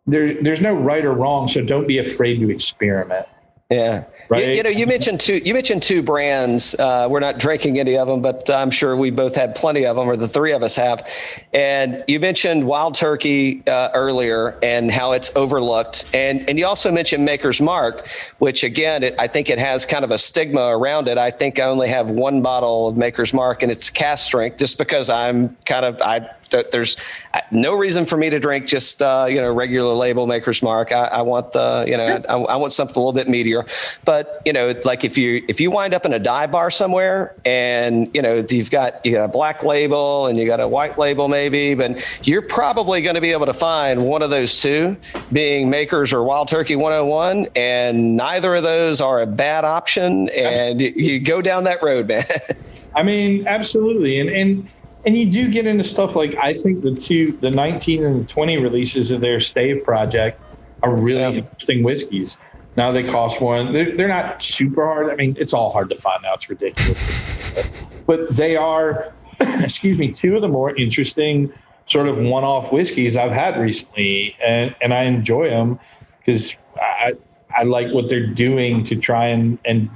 there there's no right or wrong so don't be afraid to experiment Yeah. Right. You, you know, you mentioned two. You mentioned two brands. Uh, we're not drinking any of them, but I'm sure we both had plenty of them, or the three of us have. And you mentioned Wild Turkey uh, earlier and how it's overlooked, and and you also mentioned Maker's Mark, which again, it, I think it has kind of a stigma around it. I think I only have one bottle of Maker's Mark, and it's cast strength, just because I'm kind of I th- there's uh, no reason for me to drink just uh, you know regular label Maker's Mark. I, I want the you know I, I want something a little bit meatier. But you know, like if you if you wind up in a dive bar somewhere and you know you've got you got a black label and you got a white label maybe, but you're probably going to be able to find one of those two, being Makers or Wild Turkey 101, and neither of those are a bad option. And you, you go down that road, man. I mean, absolutely, and and and you do get into stuff like I think the two, the 19 and the 20 releases of their Stave project are really Yeah. interesting whiskeys. Now they cost one. They're, they're not super hard. I mean, it's all hard to find now. It's ridiculous, but they are. excuse me, two of the more interesting sort of one-off whiskeys I've had recently, and and I enjoy them because I I like what they're doing to try and and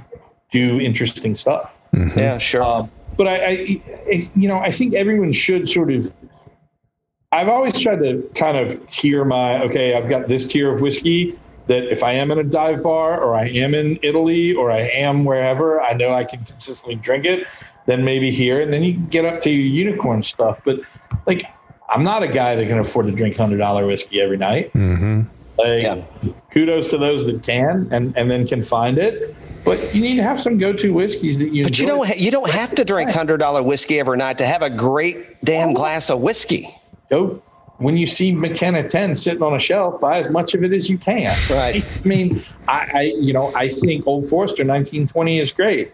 do interesting stuff. yeah, sure. Um, but I, I, I, you know, I think everyone should sort of. I've always tried to kind of tier my okay. I've got this tier of whiskey that if I am in a dive bar or I am in Italy or I am wherever, I know I can consistently drink it. Then maybe here, and then you can get up to your unicorn stuff. But like, I'm not a guy that can afford to drink hundred dollar whiskey every night. Mm-hmm. Like, Yeah. kudos to those that can and and then can find it. But you need to have some go to whiskeys that you. But you don't ha- you don't have to drink hundred dollar whiskey every night to have a great damn glass of whiskey. go when you see McKenna 10 sitting on a shelf, buy as much of it as you can. Right. I mean, I, I you know, I think Old Forester 1920 is great.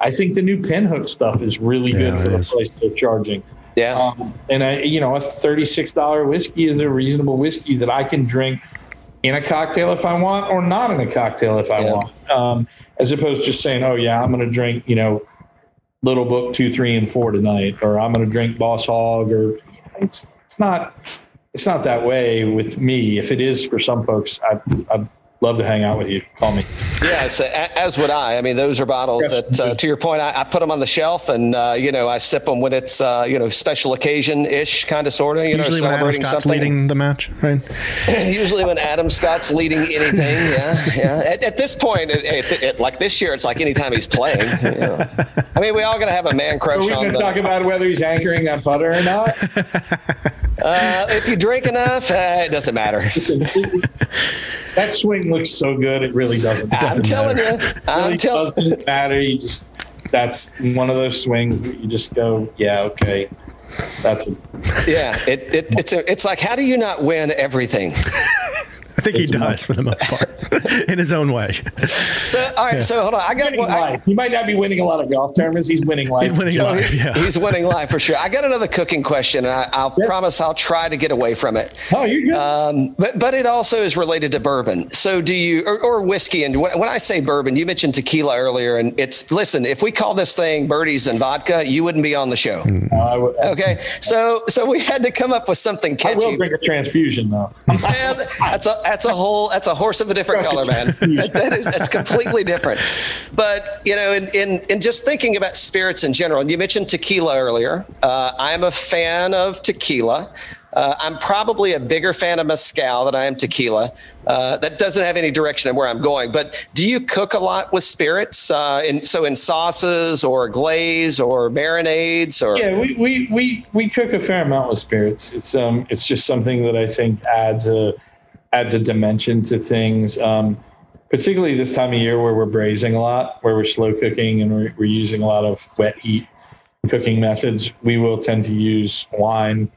I think the new pinhook stuff is really Yeah, good for the is. price they're charging. Yeah. Um, and I, you know, a $36 whiskey is a reasonable whiskey that I can drink in a cocktail if I want, or not in a cocktail if I Yeah. want. Um, as opposed to just saying, oh yeah, I'm going to drink, you know, Little Book two, three, and four tonight, or I'm going to drink Boss Hog, or you know, it's it's not it's not that way with me. If it is for some folks, I I'd love to hang out with you. Call me. Yeah, so, a- as would I. I mean, those are bottles Yes. that, uh, to your point, I, I put them on the shelf, and uh, you know, I sip them when it's uh, you know special occasion ish, kind of, sort of. You Usually know, when Adam celebrating Scott's something. leading the match, right? Usually when Adam Scott's leading anything, yeah, yeah. At, at this point, it, it, it, like this year, it's like anytime he's playing. you know. I mean, we all gonna have a man crush. Are crush we on going to the, talk about whether he's anchoring that putter or not? uh, if you drink enough, uh, it doesn't matter. That swing looks so good. It really doesn't. I'm telling matter. you, I'm really telling. doesn't matter. You just that's one of those swings that you just go, yeah, okay, that's a, Yeah, it, it, it's a, it's like, how do you not win everything? I think he does for the most part, in his own way. So, all right, so hold on, I got winning one. I- He might not be winning a lot of golf tournaments. He's winning life. He's winning Joe, life. Yeah. He's winning life for sure. I got another cooking question, and I, I'll promise I'll try to get away from it. Oh, you're good. Um, but but it also is related to bourbon. So do you or, or whiskey? And when, when I say bourbon, you mentioned tequila earlier, and it's listen. If we call this thing birdies and vodka, you wouldn't be on the show. I would- Okay, so so we had to come up with something catchy. I will drink a transfusion though. Man, that's a that's a whole that's a horse of a different color, man. That- is that's completely different. But you know, in in in just thinking about spirits in general, you mentioned tequila earlier. Uh, I'm a fan of tequila. Uh, I'm probably a bigger fan of mezcal than I am tequila. Uh, that doesn't have any direction of where I'm going. But do you cook a lot with spirits? Uh, in, so in sauces or glaze or marinades or Yeah, we, we, we, we cook a fair amount with spirits. It's um it's just something that I think adds a adds a dimension to things. Um, particularly this time of year where we're braising a lot, where we're slow cooking and we're, we're using a lot of wet heat cooking methods. We will tend to use wine,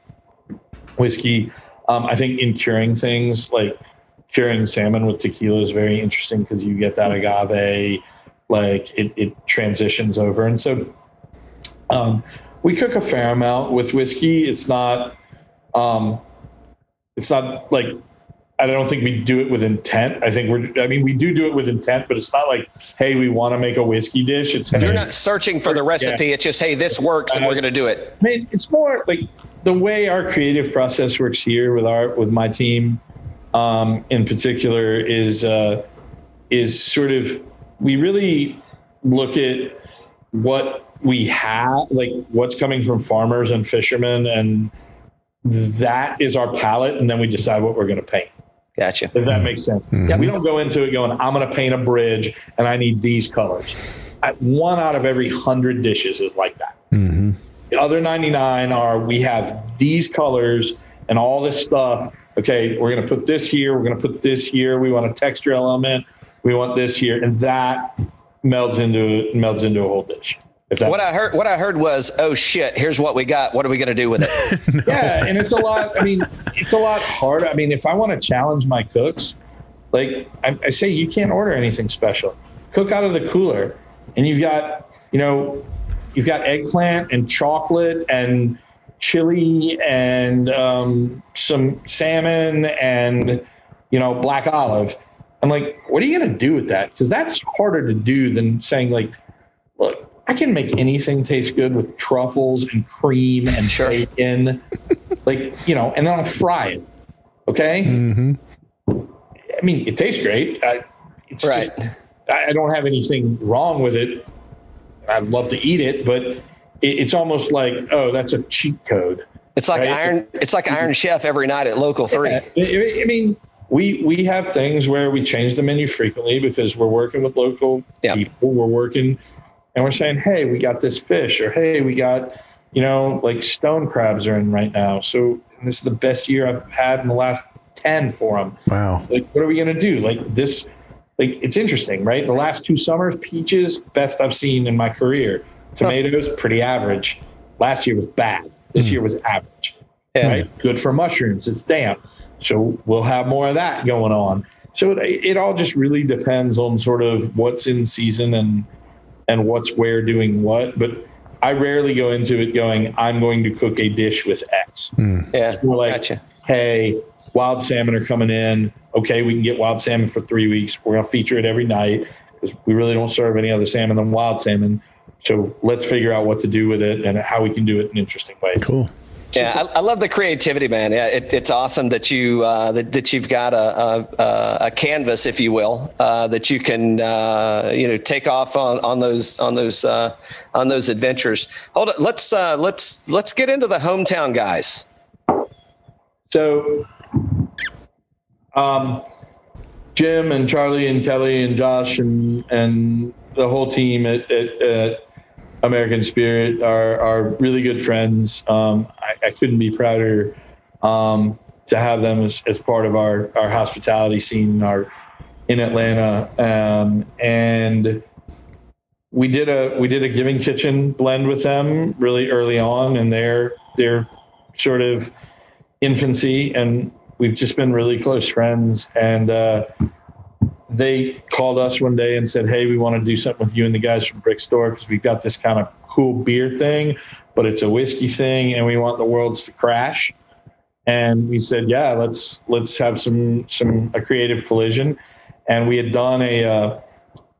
whiskey. Um, I think in curing things like curing salmon with tequila is very interesting because you get that agave, like it, it transitions over. And so um, we cook a fair amount with whiskey. It's not, um, it's not like, I don't think we do it with intent. I think we're, I mean, we do do it with intent, but it's not like, hey, we want to make a whiskey dish. It's, you're hey, not searching for the recipe. It's just, hey, this works and we're going to do it. I mean, it's more like the way our creative process works here with our with my team, um, in particular, is uh, is sort of we really look at what we have, like what's coming from farmers and fishermen, and that is our palette, and then we decide what we're going to paint. Gotcha. If that makes sense. Mm-hmm. We don't go into it going, I'm going to paint a bridge and I need these colors. I, one out of every hundred dishes is like that. Mm-hmm. The other 99 are we have these colors and all this stuff. Okay, we're going to put this here. We're going to put this here. We want a texture element. We want this here, and that melds into melds into a whole dish. If that What I heard, what I heard was, oh shit, here's what we got. What are we going to do with it? yeah, and it's a lot. I mean, it's a lot harder. I mean, if I want to challenge my cooks, like I, I say, you can't order anything special. Cook out of the cooler, and you've got, you know, you've got eggplant and chocolate and chili and um, some salmon and you know black olive. I'm like, what are you going to do with that? Because that's harder to do than saying like, look, I can make anything taste good with truffles and cream and bacon, like you know, and then I'll fry it. Okay. Mm-hmm. I mean, it tastes great. I, it's Right. just, I I don't have anything wrong with it. I'd love to eat it, but it, it's almost like, oh, that's a cheat code. It's like Right. Iron. It's like Iron Chef every night at Local Three. I, I- I mean, we we have things where we change the menu frequently because we're working with local Yeah. people. We're working, and we're saying, hey, we got this fish, or hey, we got, you know, like stone crabs are in right now. So this is the best year I've had in the last ten for them. Wow. Like, what are we gonna do? Like this, like it's interesting, right? The last two summers, peaches, best I've seen in my career. Tomatoes, pretty average. Last year was bad. This hmm. year was average Yeah. right? Good for mushrooms. It's damp. So we'll have more of that going on. So it, it all just really depends on sort of what's in season and and what's where doing what. But I rarely go into it going, I'm going to cook a dish with X. Hmm. Yeah. We're like, Gotcha. hey, wild salmon are coming in. Okay, we can get wild salmon for three weeks. We're gonna feature it every night because we really don't serve any other salmon than wild salmon. So let's figure out what to do with it and how we can do it in interesting ways. Cool. Yeah, I, I love the creativity, man. Yeah, it, it's awesome that you uh, that, that you've got a, a, a canvas, if you will, uh, that you can uh, you know take off on, on those on those uh, on those adventures. Hold on, let's uh, let's let's get into the hometown guys. So, um, Jim and Charlie and Kelly and Josh and and the whole team at, at, at American Spirit are are really good friends. Um, I, I couldn't be prouder um, to have them as, as part of our our hospitality scene. Our in Atlanta, um, and we did a we did a giving kitchen blend with them really early on in their their sort of infancy and we've just been really close friends and uh, they called us one day and said hey we want to do something with you and the guys from brick store because we've got this kind of cool beer thing but it's a whiskey thing and we want the worlds to crash. And we said yeah let's let's have some some a creative collision. And we had done a uh,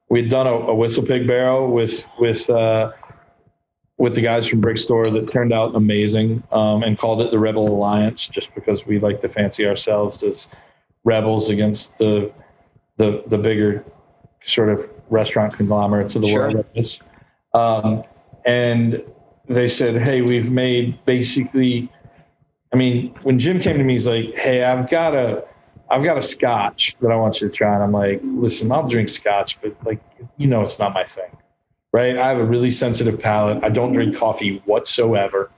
we had done a, a whistle pig barrel with with uh, with the guys from Brick Store that turned out amazing um, and called it the Rebel Alliance just because we like to fancy ourselves as rebels against the the the bigger sort of restaurant conglomerates of the Sure. world. I guess. Um, and they said, "Hey, we've made basically." I mean, when Jim came to me, he's like, "Hey, I've got a, I've got a Scotch that I want you to try." And I'm like, "Listen, I'll drink Scotch, but like, you know, it's not my thing." right? I have a really sensitive palate. I don't drink coffee whatsoever.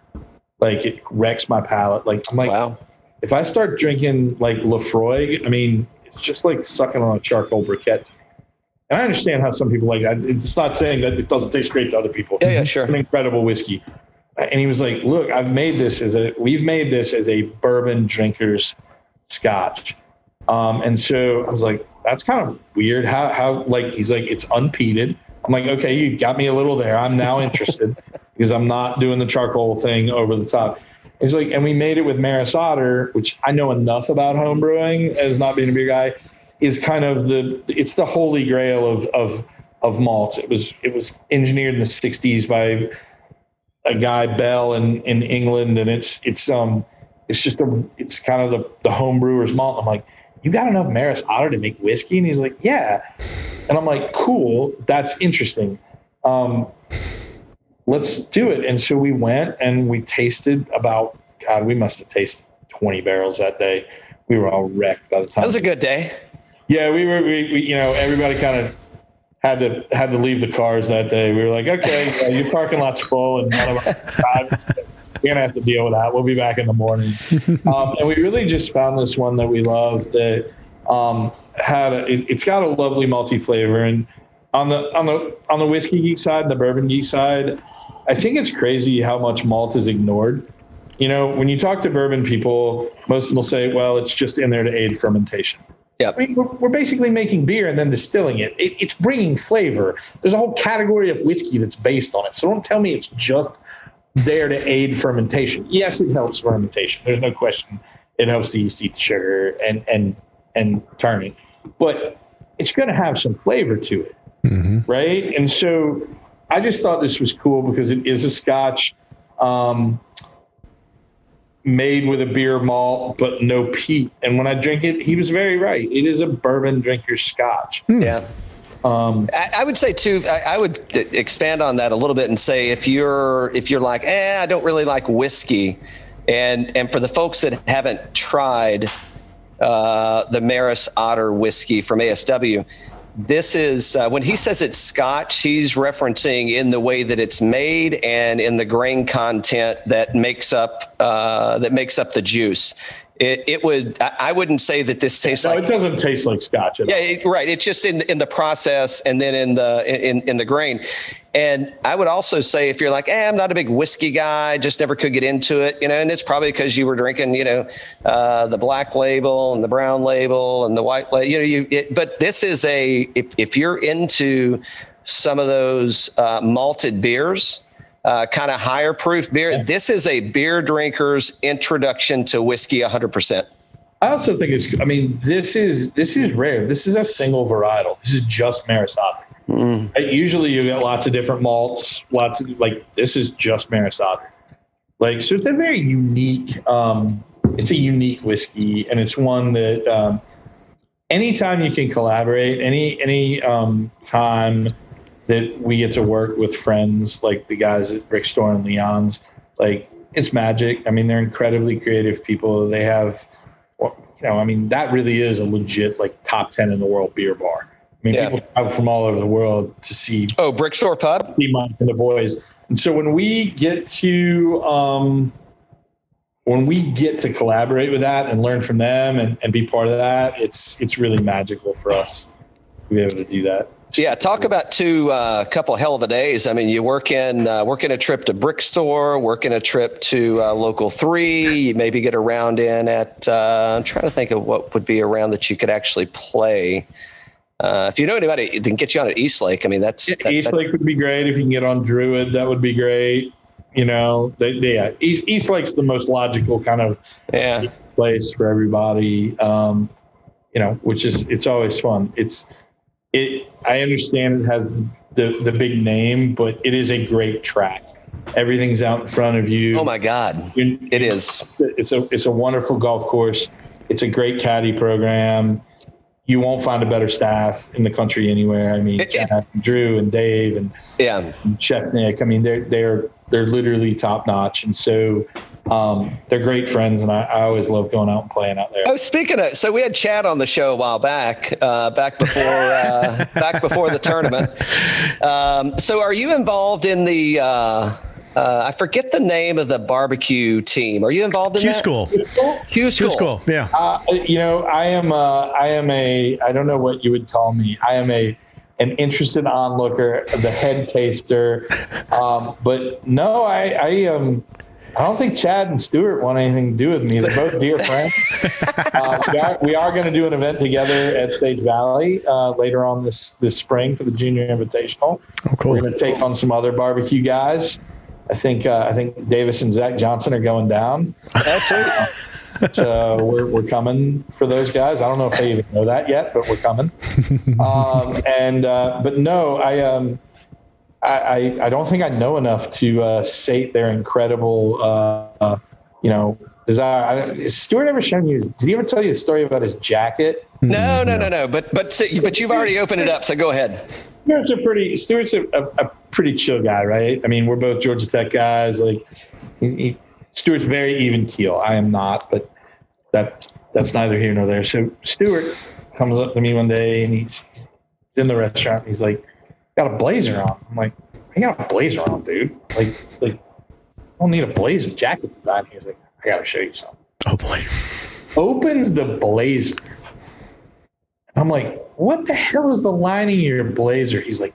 Like it wrecks my palate. Like I'm like, Wow. if I start drinking like Laphroaig, I mean, it's just like sucking on a charcoal briquette. And I understand how some people like that. It's not saying that it doesn't taste great to other people. Yeah, yeah, sure. It's an incredible whiskey. And he was like, "Look, I've made this as a we've made this as a bourbon drinkers scotch." Um, and so I was like, "That's kind of weird. How how like he's like it's unpeated." I'm like, "Okay, you got me a little there. I'm now interested because I'm not doing the charcoal thing over the top." He's like, and we made it with Maris Otter, which I know enough about home brewing as not being a beer guy, is kind of the it's the holy grail of of of malts. It was it was engineered in the '60s by a guy Bell in in England, and it's it's um it's just a it's kind of the the home brewer's malt. I'm like, you got enough Maris Otter to make whiskey, and he's like, yeah. And I'm like, cool, that's interesting. Um, let's do it. And so we went and we tasted about, God, we must have tasted 20 barrels that day. We were all wrecked by the time. That was a good day. Yeah, we were. We, we you know, everybody kind of had to had to leave the cars that day. We were like, okay, yeah, your parking lot's full, and none of. We're gonna have to deal with that. We'll be back in the morning. Um, and we really just found this one that we love that um, had a, it, it's got a lovely multi flavor. And on the on the on the whiskey geek side, and the bourbon geek side, I think it's crazy how much malt is ignored. You know, when you talk to bourbon people, most of them will say, "Well, it's just in there to aid fermentation." Yep. I mean, we're, we're basically making beer and then distilling it. it. It's bringing flavor. There's a whole category of whiskey that's based on it. So don't tell me it's just there to aid fermentation. Yes, it helps fermentation. There's no question. It helps the yeast eat the sugar and and and turn it, but it's going to have some flavor to it, mm-hmm. right? And so I just thought this was cool because it is a Scotch. Um, made with a beer malt, but no peat. And when I drink it, he was very right. It is a bourbon drinker scotch. Yeah. I, I would say too. I, I would expand on that a little bit and say if you're if you're like, eh, I don't really like whiskey, and and for the folks that haven't tried uh, the Maris Otter whiskey from ASW, this is uh, when he says it's Scotch. He's referencing in the way that it's made and in the grain content that makes up uh, that makes up the juice. It, it would. I, wouldn't say that this tastes No, like it doesn't taste like scotch at yeah, all. it, right. It's just in in the process and then in the in in the grain. And I would also say if you're like, eh, I'm not a big whiskey guy, just never could get into it, you know, and it's probably because you were drinking, you know, uh, the black label and the brown label and the white label, you know, you. It, but this is a if if you're into some of those uh, malted beers. Uh, kind of higher proof beer. This is a beer drinker's introduction to whiskey 100%. I also think it's. I mean, this is this is rare. This is a single varietal. This is just Maris Otter. Mm. Right? Usually, you get lots of different malts. Lots of like this is just Maris Otter. Like so, it's a very unique. Um, it's a unique whiskey, and it's one that um, anytime you can collaborate, any any um, time that we get to work with friends like the guys at Brick Store and Leon's, like it's magic. I mean, they're incredibly creative people. They have, you know, I mean, that really is a legit like top ten in the world beer bar. I mean, Yeah. people travel from all over the world to see Oh, Brickstore Pub? see Mike and the boys. And so when we get to um, when we get to collaborate with that and learn from them and, and be part of that, it's it's really magical for us to be able to do that. Yeah, talk about two uh, couple hell of a days. I mean, you work in uh, working a trip to Brick Store, working a trip to uh, Local Three. You maybe get around in at. Uh, I'm trying to think of what would be around that you could actually play. Uh, if you know anybody, can get you on at East Lake. I mean, that's that- East that- Lake would be great if you can get on Druid. That would be great. You know, they, they, yeah, East, East Lake's the most logical kind of yeah, place for everybody. Um, you know, which is it's always fun. It's it. I understand it has the the big name, but it is a great track. Everything's out in front of you. Oh my God, You- it is. It's a it's a wonderful golf course. It's a great caddy program. You won't find a better staff in the country anywhere. I mean, It- it- Chad, Drew and Dave and Yeah, Chef Nick. I mean, they're they're they're literally top notch, and so um, they're great friends. And I, I always love going out and playing out there. Oh, speaking of, so we had Chad on the show a while back, uh, back before, uh, back before the tournament. Um, so, are you involved in the? Uh, uh, I forget the name of the barbecue team. Are you involved in Q that? school. Q school. Q school. Yeah. Uh, you know, I am a, I am a, I don't know what you would call me. I am a, an interested onlooker, the head taster. Um, but no, I, I um, I don't think Chad and Stuart want anything to do with me. They're both dear friends. Uh, we are, we are going to do an event together at Sage Valley uh, later on this this spring for the Junior Invitational. Oh, cool. We're going to take on some other barbecue guys. I think uh, I think Davis and Zach Johnson are going down. That's sweet. So we're, we're coming for those guys. I don't know if they even know that yet, but we're coming. Um, and uh, but no, I um, I, I I don't think I know enough to uh, sate their incredible uh, uh, you know desire. I, has Stuart ever shown you? Did he ever tell you the story about his jacket? No, no, no, no. But but but you've already opened it up, so go ahead. Stuart's a pretty Stuart's a, a, a pretty chill guy, right? I mean, we're both Georgia Tech guys. Like, he, he, Stuart's very even keel. I am not, but that that's neither here nor there. So Stuart comes up to me one day and he's, he's in the restaurant. And he's like, "Got a blazer on." I'm like, "I got a blazer on, dude. Like, like, I don't need a blazer jacket to that." He's like, "I got to show you something." Oh boy. Opens the blazer. I'm like, "What the hell is the lining of your blazer?" He's like,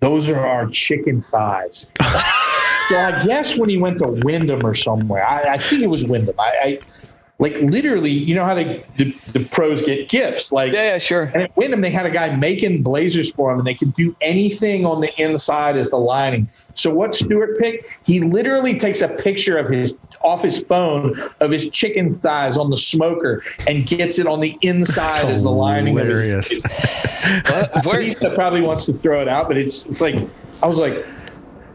"Those are our chicken thighs." so I guess when he went to Wyndham or somewhere, I, I think it was Wyndham. I, I like literally, you know how they the, the pros get gifts, like Yeah, yeah, sure. and at Wyndham, they had a guy making blazers for them, and they could do anything on the inside as the lining. So what Stuart picked, he literally takes a picture of his off his phone of his chicken thighs on the smoker and gets it on the inside as the lining of his. Hilarious. Well, where- He probably wants to throw it out, but it's it's like I was like,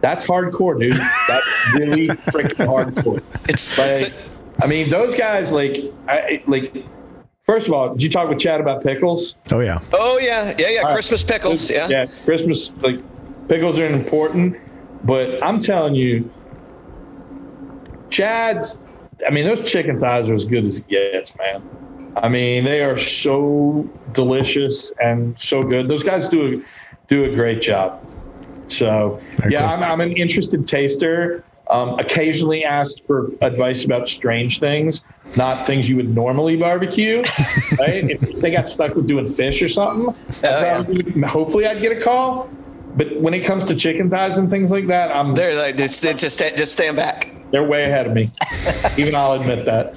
that's hardcore, dude. That's really freaking hardcore. it's Like, I mean, those guys, like, I like. First of all, did you talk with Chad about pickles? Oh yeah. oh yeah, yeah, yeah. right. Christmas pickles. Yeah. Yeah, Christmas like pickles are important, but I'm telling you, Chad's. I mean, those chicken thighs are as good as it gets, man. I mean, they are so delicious and so good. Those guys do a, do a great job. So Very yeah. I'm, I'm an interested taster. Um, occasionally ask for advice about strange things, not things you would normally barbecue. right? If they got stuck with doing fish or something, Oh, yeah. hopefully I'd get a call. But when it comes to chicken thighs and things like that, I'm They're like just just just stand back. they're way ahead of me. Even I'll admit that.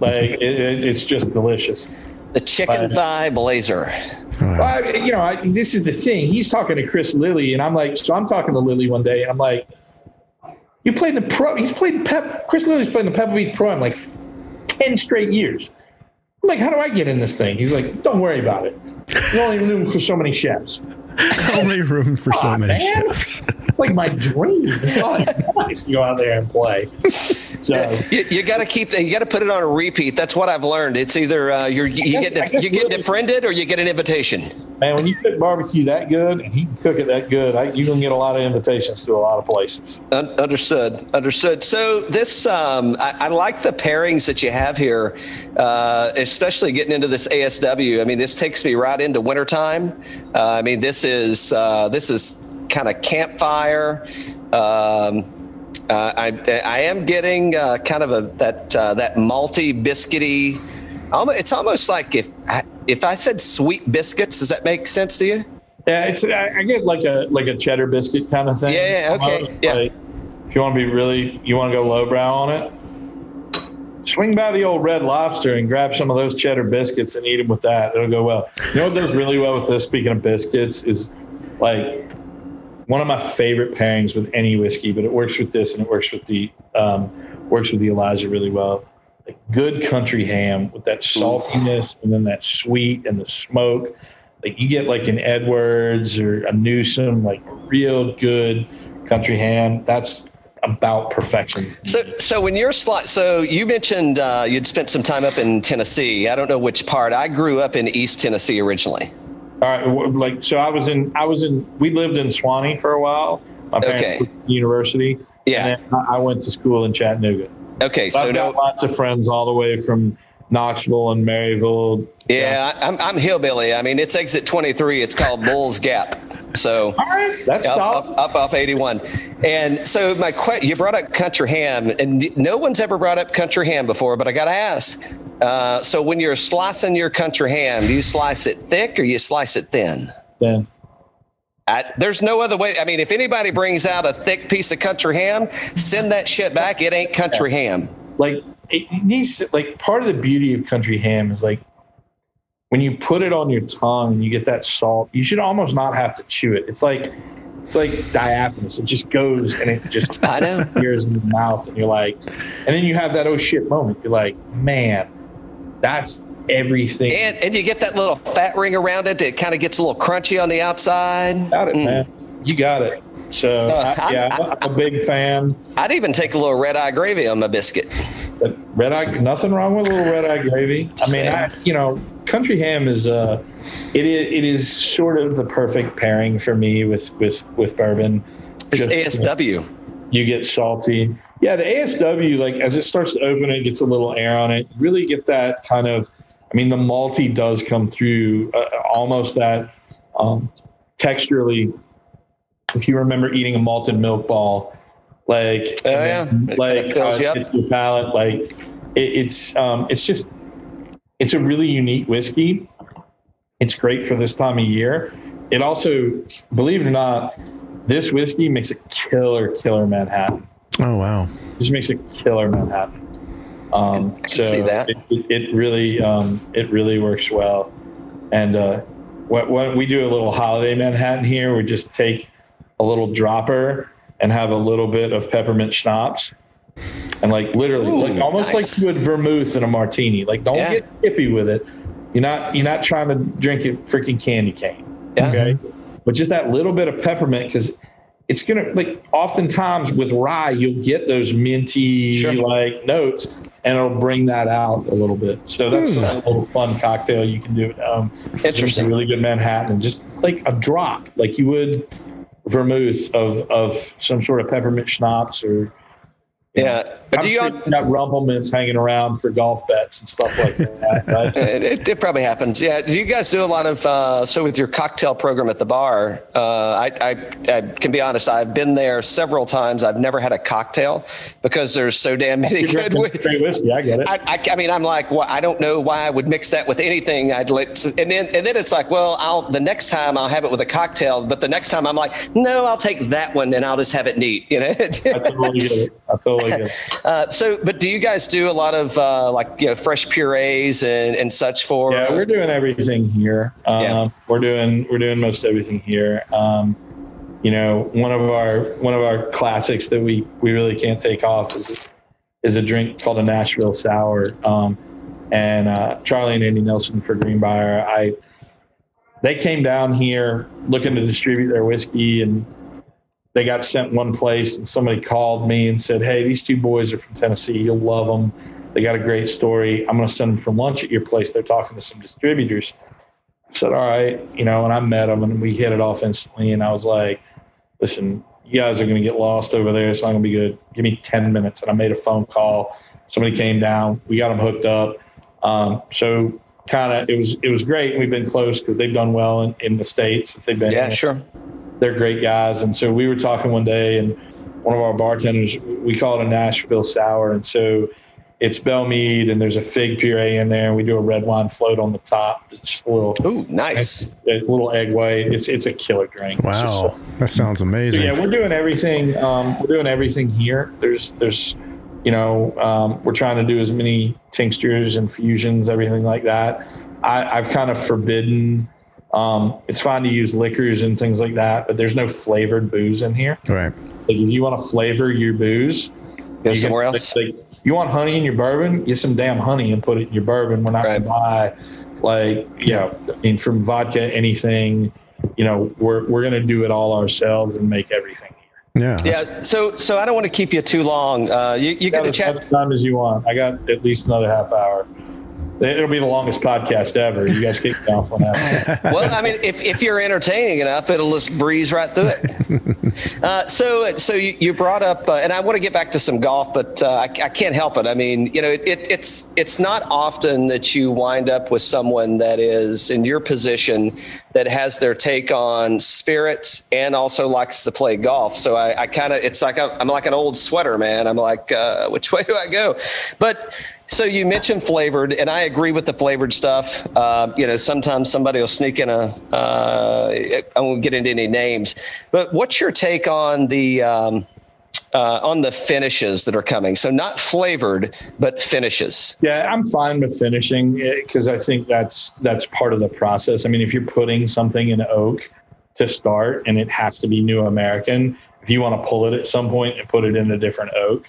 Like it, it, it's just delicious. The chicken Right. thigh blazer. Well, I, you know, I, this is the thing. He's talking to Chris Lilly, and I'm like, so I'm talking to Lilly one day, and I'm like, you played in the pro. He's played Pep. Chris Lilly's played in the Pebble Beach Pro in like ten straight years. I'm like, how do I get in this thing? He's like, don't worry about it. You only room for so many chefs. Only room for so many man. chefs. Like my dream. It's nice to go out there and play. So You, you got to keep. You got to put it on a repeat. That's what I've learned. It's either uh, you're, you guess- get I you get really- defriended or you get an invitation. man, when you cook barbecue that good and he can cook it that good, I, you can get a lot of invitations to a lot of places. Un- understood. Understood. So this, um, I, I like the pairings that you have here, uh, especially getting into this ASW. I mean, this takes me right into wintertime. Uh, I mean, this is uh, this is kind of campfire. Um, uh, I, I am getting uh, kind of a that uh, that malty biscuity. It's almost like if I, if I said sweet biscuits, does that make sense to you? Yeah, it's I, I get like a like a cheddar biscuit kind of thing. Yeah, yeah, okay, yeah. If you want to be really, you want to go lowbrow on it. Swing by the old Red Lobster and grab some of those cheddar biscuits and eat them with that. It'll go well. You know what does really well with this? Speaking of biscuits, is like one of my favorite pairings with any whiskey, but it works with this and it works with the um, works with the Elijah really well. Like good country ham with that saltiness and then that sweet and the smoke. Like you get like an Edwards or a Newsom, like real good country ham. That's about perfection. So, so when you're sli- so you mentioned uh, you'd spent some time up in Tennessee. I don't know which part. I grew up in East Tennessee originally. All right, like so, I was in, I was in, we lived in Sewanee for a while. My parents Okay. went to university. Yeah. And then I went to school in Chattanooga. Okay, so I've got no, lots of friends all the way from Knoxville and Maryville. yeah, I'm I'm hillbilly. I mean, it's exit 23. It's called Bulls Gap. So. Right, that's Up, up, up off 81. And so my que- you brought up country ham, and no one's ever brought up country ham before, but I got to ask. Uh, so when you're slicing your country ham, do you slice it thick or you slice it thin? Then I, there's no other way. I mean, if anybody brings out a thick piece of country ham, send that shit back. It ain't country ham. like it needs to- like part of the beauty of country ham is like when you put it on your tongue and you get that salt you should almost not have to chew it it's like it's like diaphanous it just goes and it just I appears in your mouth and you're like and then you have that oh shit moment you're like man that's everything And and you get that little fat ring around it. It kind of gets a little crunchy on the outside. got it Mm. man you got it so Uh, I, yeah I'm, I'm a big fan I'd even take a little red eye gravy on my biscuit. but red eye, nothing wrong with a little red eye gravy. I mean, I, you know, country ham is uh, it is it is sort of the perfect pairing for me with with with bourbon. It's Just- ASW. you get salty. Yeah, the ASW, like as it starts to open, it gets a little air on it. You really get that kind of. I mean, the malty does come through, uh, almost that um, texturally. If you remember eating a malted milk ball, like Oh, yeah. It like fills uh, it's your palate, like it, it's um, it's just it's a really unique whiskey. It's great for this time of year. It also, believe it or not, this whiskey makes a killer, killer Manhattan. Oh wow. Just makes a killer Manhattan. Um, I can so see that. It, it, it really, um, it really works well. And uh, when, when we do a little holiday Manhattan here, we just take a little dropper and have a little bit of peppermint schnapps. And like literally, Ooh, like almost nice. like you would vermouth in a martini. Like don't Yeah. get hippie with it. You're not you're not trying to drink a freaking candy cane. Yeah. Okay. But just that little bit of peppermint because it's gonna like oftentimes with rye you'll get those minty Sure. like notes and it'll bring that out a little bit. So that's hmm. a little fun cocktail you can do at home. It's Interesting. a really good Manhattan and just like a drop, like you would vermouth of of some sort of peppermint schnapps or Yeah. But I'm do you? sure got Rumple Minze hanging around for golf bets and stuff like that. right? It, it, probably happens. Yeah. Do you guys do a lot of uh, so with your cocktail program at the bar? Uh, I, I, I can be honest. I've been there several times. I've never had a cocktail because there's so damn many You're good. straight whiskey. I get it. I, I, I mean, I'm like, well, I don't know why I would mix that with anything. I'd let, and then and then it's like, well, I'll the next time I'll have it with a cocktail, but the next time I'm like, no, I'll take that one and I'll just have it neat. You know. I totally get it. I totally get it. Uh, so, but do you guys do a lot of uh, like you know fresh purees and, and such for? Yeah, we're doing everything here. Um, Yeah. We're doing we're doing most everything here. Um, you know, one of our one of our classics that we we really can't take off is is a drink called a Nashville Sour. Um, and uh, Charlie and Andy Nelson for Green Brier, I they came down here looking to distribute their whiskey and they got sent one place and somebody called me and said, Hey, these two boys are from Tennessee. You'll love them. They got a great story. I'm going to send them for lunch at your place. They're talking to some distributors. I said, All right. You know, and I met them and we hit it off instantly. And I was like, Listen, you guys are going to get lost over there. It's not going to be good. Give me 10 minutes. And I made a phone call. Somebody came down. We got them hooked up. Um, so kind of it was it was great. We've been close because they've done well in, in the states since they've been Yeah, sure. They're great guys. And so we were talking one day, and one of our bartenders, we call it a Nashville sour. And so it's Belle Meade, and there's a fig puree in there, and we do a red wine float on the top. It's just a little, Ooh, nice. a little egg white. It's it's a killer drink. It's just Wow. That sounds so amazing. yeah, we're doing everything. Um, we're doing everything here. There's, there's, you know, um, we're trying to do as many tinctures, infusions, everything like that. I, I've kind of forbidden. Um, it's fine to use liquors and things like that, but there's no flavored booze in here. Right. Like if you want to flavor your booze, Go you can- somewhere else. Like, you want honey in your bourbon? Get some damn honey and put it in your bourbon. We're not Right. going to buy, like, you know, I mean, from vodka, anything. You know, we're we're going to do it all ourselves and make everything here. Yeah. Yeah. So, so I don't want to keep you too long. Uh, you, you got got to as much chat. time as you want. I got at least another half hour. It'll be the longest podcast ever. You guys kick me off whenever. Well, I mean, if, if you're entertaining enough, it'll just breeze right through it. Uh, so, so you, you brought up, uh, and I want to get back to some golf, but uh, I, I can't help it. I mean, you know, it, it's it's not often that you wind up with someone that is in your position that has their take on spirits and also likes to play golf. So I, I kind of, it's like i I'm like an old sweater, man. I'm like, uh, which way do I go? But so you mentioned flavored, and I agree with the flavored stuff. Uh, you know, sometimes somebody will sneak in a. Uh, I won't get into any names, but what's your take on the um, uh, on the finishes that are coming? So not flavored, but finishes. yeah, I'm fine with finishing because I think that's that's part of the process. I mean, if you're putting something in oak to start and it has to be New American, if you want to pull it at some point and put it in a different oak,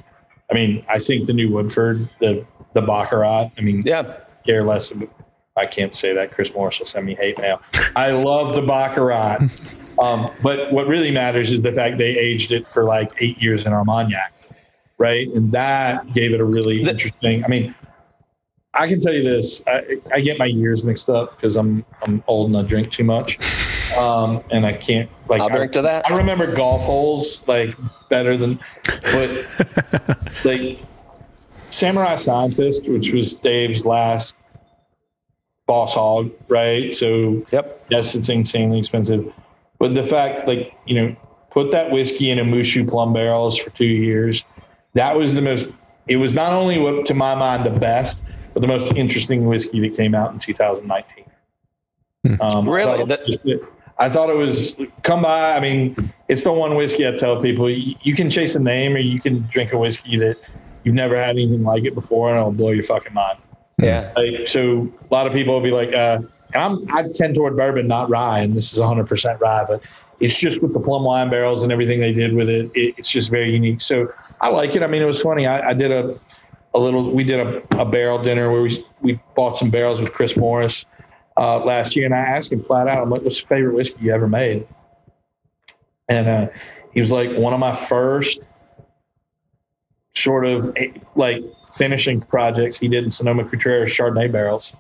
I mean, I think the new Woodford, the the Baccarat. I mean, Yeah. care less. I can't say that. Chris Morris will send me hate mail. I love the Baccarat. Um, but what really matters is the fact they aged it for like eight years in Armagnac. right? And that gave it a really The- interesting. I mean, I can tell you this: I, I get my years mixed up because I'm I'm old and I drink too much, um, and I can't like. I'll I- drink to that. I remember golf holes like better than, but like Samurai Scientist, which was Dave's last boss hog, right? So Yep. yes, it's insanely expensive, but the fact, like you know, put that whiskey in umeshu plum barrels for two years. That was the most. It was not only what, to my mind, the best, but the most interesting whiskey that came out in 2019. Um, I Really? thought it was That- just- I thought it was come by. I mean, it's the one whiskey I tell people you, you can chase a name or you can drink a whiskey that you've never had anything like it before, and it'll blow your fucking mind. Yeah. Like, so a lot of people will be like, uh, and I'm, I tend toward bourbon, not rye, and this is 100% rye, but it's just with the plum wine barrels and everything they did with it, it it's just very unique. So I like it. I mean, it was funny. I, I did a, a little, we did a, a barrel dinner where we, we bought some barrels with Chris Morris uh, last year, and I asked him flat out, I'm like, what's your favorite whiskey you ever made? And uh, he was like, one of my first sort of eh, like finishing projects he did in Sonoma Cutrer Chardonnay barrels.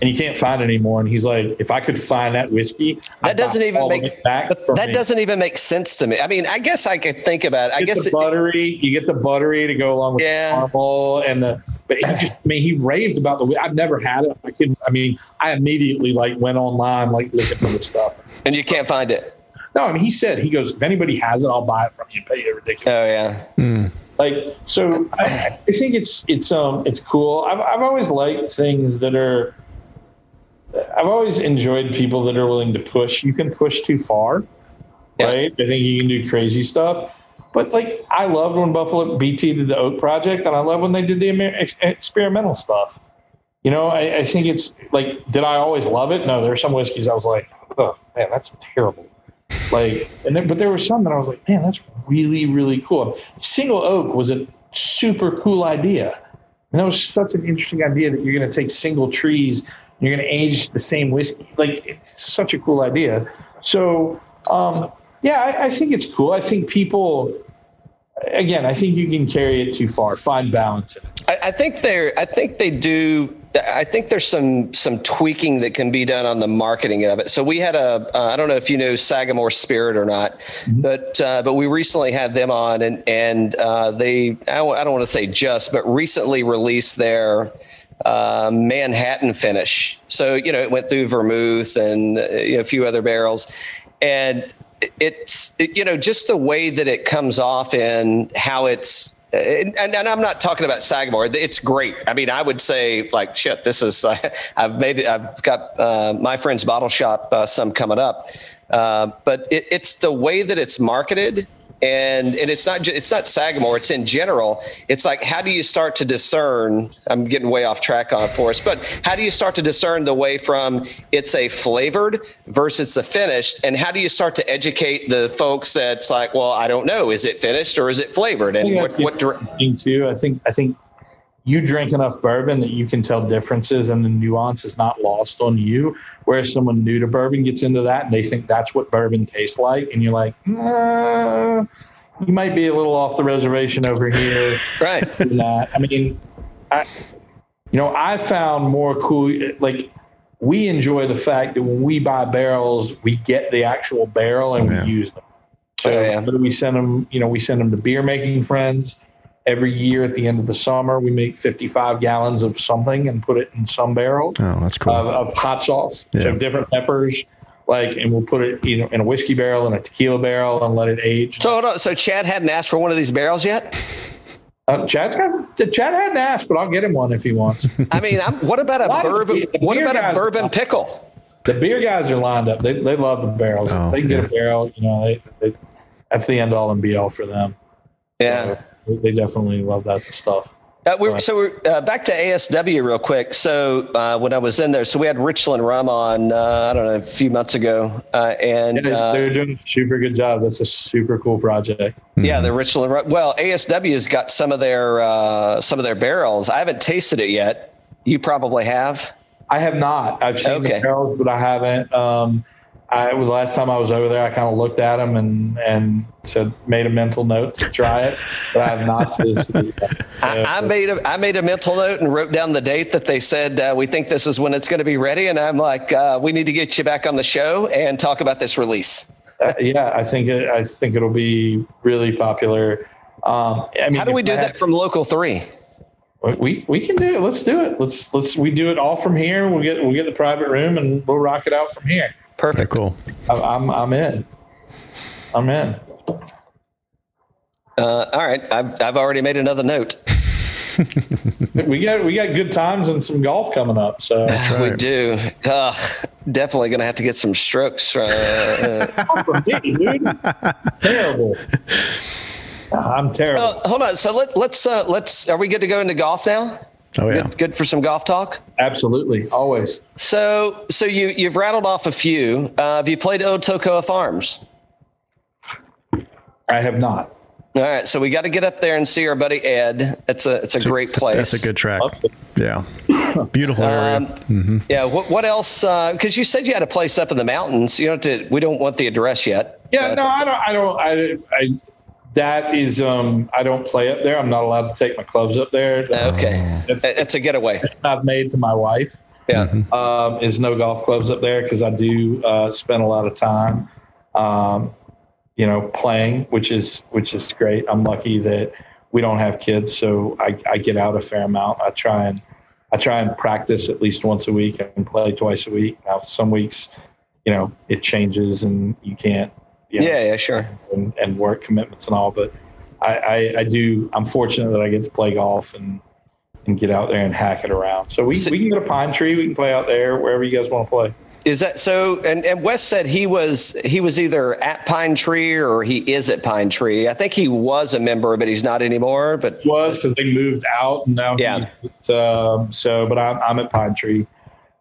And you can't find it anymore. And he's like, if I could find that whiskey, That I'd doesn't even make back that me. doesn't even make sense to me. I mean, I guess I could think about it. I You guess the it- buttery, you get the buttery to go along with Yeah. the caramel and the. But he just, I mean, he raved about the. I've never had it. I couldn't. I mean, I immediately like went online like looking for the stuff. and you can't find it. No, I mean, he said he goes, if anybody has it, I'll buy it from you and pay you ridiculous. Oh yeah. like so I, I think it's it's um it's cool I've, I've always liked things that are i've always enjoyed people that are willing to push. You can push too far Yeah. right? I think you can do crazy stuff. But like i loved when buffalo bt did the oak project and i love when they did the Amer- ex- experimental stuff. You know I, I think it's like did i always love it? No there are some whiskeys i was like oh man that's terrible. Like and then, but there were some that I was like, man, that's really really cool. Single oak was a super cool idea, and that was such an interesting idea that you're going to take single trees, you're going to age the same whiskey. Like it's such a cool idea. So um, yeah, I, I think it's cool. I think people. Again, I think you can carry it too far. Find balance in it. I, I think they're. I think they do. I think there's some some tweaking that can be done on the marketing of it. So we had a. Uh, I don't know if you know Sagamore Spirit or not, but uh, but we recently had them on, and and uh, they. I don't, I don't want to say just, but recently released their. Uh, Manhattan finish. So, you know, it went through vermouth and uh, a few other barrels. And it's, it, you know, just the way that it comes off and how it's, and, and I'm not talking about Sagamore. It's great. I mean, I would say like, shit, this is, I've made it, I've got uh, my friend's bottle shop, uh, some coming up. Uh, but it, it's the way that it's marketed and and it's not it's not Sagamore. It's in general. It's like how do you start to discern? I'm getting way off track on for us, but how do you start to discern the way from it's a flavored versus a finished, and how do you start to educate the folks that's like, well, I don't know, is it finished or is it flavored, and what what dir- interesting thing too. I think I think you drink enough bourbon that you can tell differences and the nuance is not lost on you. Whereas someone new to bourbon gets into that and they think that's what bourbon tastes like, and you're like, "Uh, you might be a little off the reservation over here. right? that. I mean, I, you know, I found more cool. Like, we enjoy the fact that when we buy barrels, we get the actual barrel and Yeah. we use them. So Oh, yeah. we send them, you know, we send them to beer making friends. Every year at the end of the summer, we make 55 gallons of something and put it in some barrel Oh, that's cool. of, of hot sauce. So different peppers, like, and we'll put it, you know, in a whiskey barrel and a tequila barrel and let it age. So hold on. So Chad hadn't asked for one of these barrels yet. Uh, Chad's got, Chad hadn't asked, but I'll get him one if he wants. I mean, I'm, what about a lot of bourbon? the- the What about a guys- bourbon pickle? the beer guys are lined up. They, they love the barrels. Oh, they can get a barrel, you know, they, they that's the end all and be all for them. Yeah. So they, definitely love that stuff. Uh, we're, so we're uh, back to ASW real quick. So uh, when I was in there, so we had Richland Rum on, uh, I don't know, a few months ago, uh, and Yeah, uh, they're doing a super good job. That's a super cool project. yeah, the Richland Rum. Well, ASW's got some of their uh, some of their barrels. I haven't tasted it yet. You probably have. I have not. I've seen Okay. the barrels, but I haven't. Um, I the last time I was over there, I kind of looked at them and and said made a mental note to try it, but I have not. To I, I made a I made a mental note and wrote down the date that they said uh, we think this is when it's going to be ready, and I'm like, uh, we need to get you back on the show and talk about this release. uh, yeah, I think it, I think it'll be really popular. Um, I mean, How do we do I that had- from local three? We we can do it. Let's do it. Let's let's we do it all from here. We'll get we'll get the private room and we'll rock it out from here. Very Perfect. cool. I- I'm I'm in. I'm in. Uh, all right, I've I've already made another note. We got we got good times and some golf coming up. So We right. do. Uh, definitely going to have to get some strokes. Uh, uh, terrible. I'm terrible. uh, hold on. So let, let's uh, let's. Are we good to go into golf now? Oh yeah. Good, good for some golf talk. Absolutely, always. So so you you've rattled off a few. Uh, have you played Otokoa Farms? I have not. All right, so we got to get up there and see our buddy Ed. It's a it's a great place. That's a good track. Yeah. Beautiful area. Um, Yeah. What what else? Because you said you had a place up in the mountains. You don't have to. We don't want the address yet. Yeah, but- no, I don't. I don't. I, I that is. Um, I don't play up there. I'm not allowed to take my clubs up there. Okay. That's It's a getaway. I've made to my wife. Yeah. um, is no golf clubs up there because I do uh, spend a lot of time, um, you know, playing, which is which is great. I'm lucky that we don't have kids, so I, I get out a fair amount. I try and I try and practice at least once a week and play twice a week. Now, some weeks, you know, it changes and you can't, you know, Yeah. Yeah. Sure. and, and work commitments and all. But I, I, I do. I'm fortunate that I get to play golf and and get out there and hack it around. So we, So- we can go to Pine Tree. We can play out there wherever you guys want to play. Is that so? And, and Wes said he was he was either at Pine Tree or he is at Pine Tree. I think he was a member, but he's not anymore. But Was because they moved out and now Yeah. he's um, so. But I'm I'm at Pine Tree.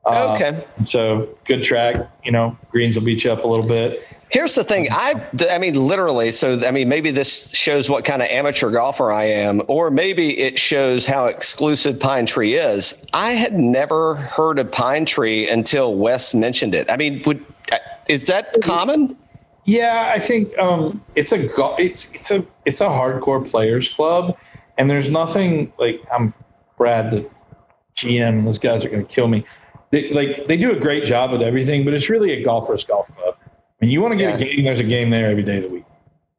Uh, okay. So good track. You know, greens will beat you up a little bit. Here's the thing. I, I mean, literally. So, I mean, maybe this shows what kind of amateur golfer I am, or maybe it shows how exclusive Pine Tree is. I had never heard of Pine Tree until Wes mentioned it. I mean, would is that common? Yeah, I think um, it's a it's it's a it's a hardcore players club, and there's nothing like I'm Brad the GM. Those guys are going to kill me. They, like they do a great job with everything, but it's really a golfer's golf club. I mean, you want to get a game. There's a game there every day of the week.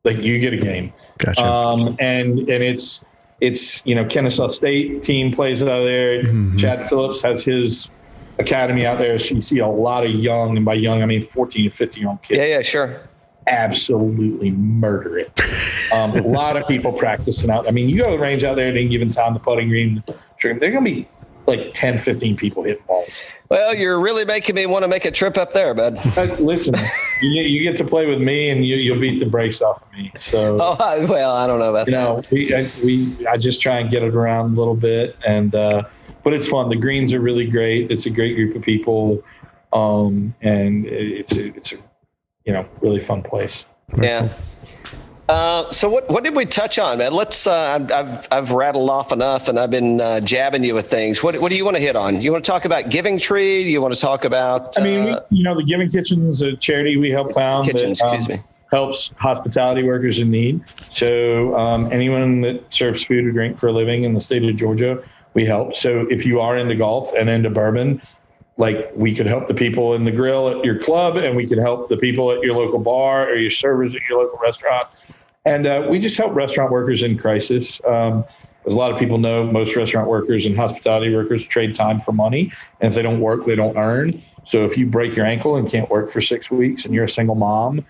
Like you get a game, Gotcha. um, and and it's it's you know Kennesaw State team plays out there. Chad Phillips has his academy out there, so you see a lot of young, and by young I mean 14 to 15 year old kids Yeah, yeah, sure. absolutely murder it. Um, a lot of people practicing out. I mean, you go to the range out there at any given time, the putting green, they're going to be like 10, 15 people hitting balls. Well, you're really making me want to make a trip up there, bud. But listen, you, you get to play with me and you, you'll beat the brakes off of me. So, Oh, I- well, I don't know about you that. know, we, I, we, I just try and get it around a little bit and, uh, but it's fun. The greens are really great. It's a great group of people. Um, and it's a, it's a, you know, really fun place. Yeah. Uh, so what what did we touch on, man? Let's. Uh, I've, I've rattled off enough, and I've been uh, jabbing you with things. What what do you want to hit on? You want to talk about Giving Tree? You want to talk about? I mean, we, uh, you know, the Giving Kitchen's a charity we help found that um, excuse me. helps hospitality workers in need. So um, anyone that serves food or drink for a living in the state of Georgia, we help. So if you are into golf and into bourbon, like we could help the people in the grill at your club, and we could help the people at your local bar or your servers at your local restaurant. And uh, we just help restaurant workers in crisis. Um, as a lot of people know, most restaurant workers and hospitality workers trade time for money. And if they don't work, they don't earn. So if you break your ankle and can't work for six weeks and you're a single mom,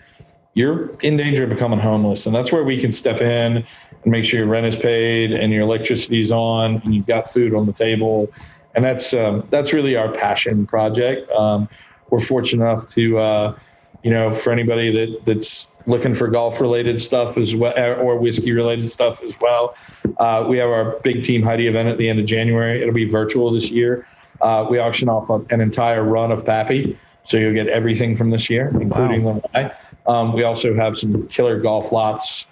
you're in danger of becoming homeless. And that's where we can step in and make sure your rent is paid and your electricity's on and you've got food on the table. And that's um, that's really our passion project. Um, we're fortunate enough to, uh, you know, for anybody that that's looking for golf related stuff as well or whiskey related stuff as well. Uh, we have our big team Heidi event at the end of January. It'll be virtual this year. Uh, we auction off an entire run of Pappy. So you'll get everything from this year, including the wine. Um, we also have some killer golf lots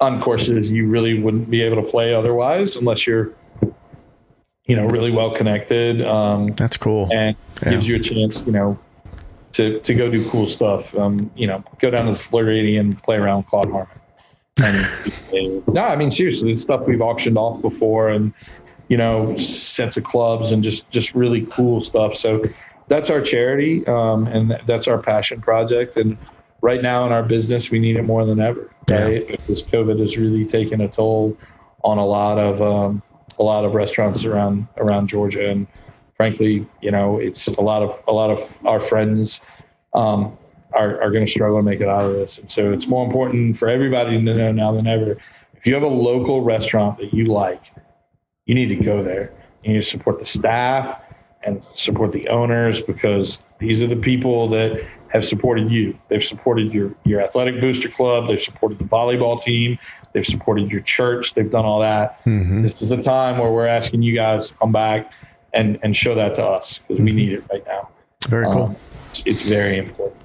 on courses you really wouldn't be able to play otherwise unless you're, you know, really well connected. Um, That's cool. and Yeah. gives you a chance, you know, to to go do cool stuff. Um, you know, go down to the Floridian, play around with Claude Harmon. And, no, I mean seriously, it's stuff we've auctioned off before, and you know, sets of clubs and just just really cool stuff. So that's our charity, um, and that's our passion project. And right now in our business, we need it more than ever. Right, because COVID has really taken a toll on a lot of um, a lot of restaurants around around Georgia, and frankly, you know, it's a lot of a lot of our friends um, are are going to struggle to make it out of this, and so it's more important for everybody to know now than ever. If you have a local restaurant that you like, you need to go there. You need to support the staff and support the owners because these are the people that have supported you. They've supported your your athletic booster club. They've supported the volleyball team. They've supported your church. They've done all that. Mm-hmm. This is the time where we're asking you guys to come back and and show that to us because we need it right now. Very cool. Um, it's, it's very important.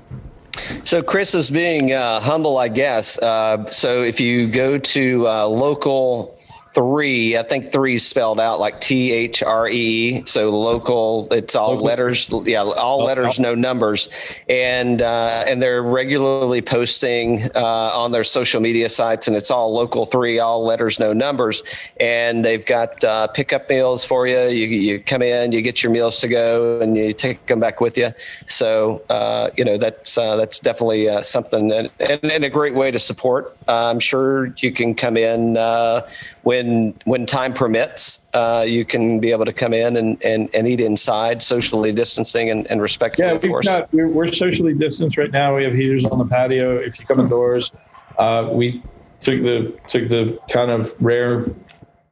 So Chris is being uh, humble, I guess. Uh, so if you go to uh, local three, I think three is spelled out like T H R E. So local, it's all Local. letters. Yeah, all Oh, letters, oh. no numbers, and uh, and they're regularly posting uh, on their social media sites, and it's all local three, all letters, no numbers, and they've got uh, pickup meals for you. You you come in, you get your meals to go, and you take them back with you. So uh, you know that's uh, that's definitely uh, something and, and, and a great way to support. I'm sure you can come in uh, when when time permits. Uh, you can be able to come in and, and, and eat inside, socially distancing and, and respectfully, Yeah, of course. we're, we're socially distanced right now. We have heaters on the patio. If you come indoors, uh, we took the took the kind of rare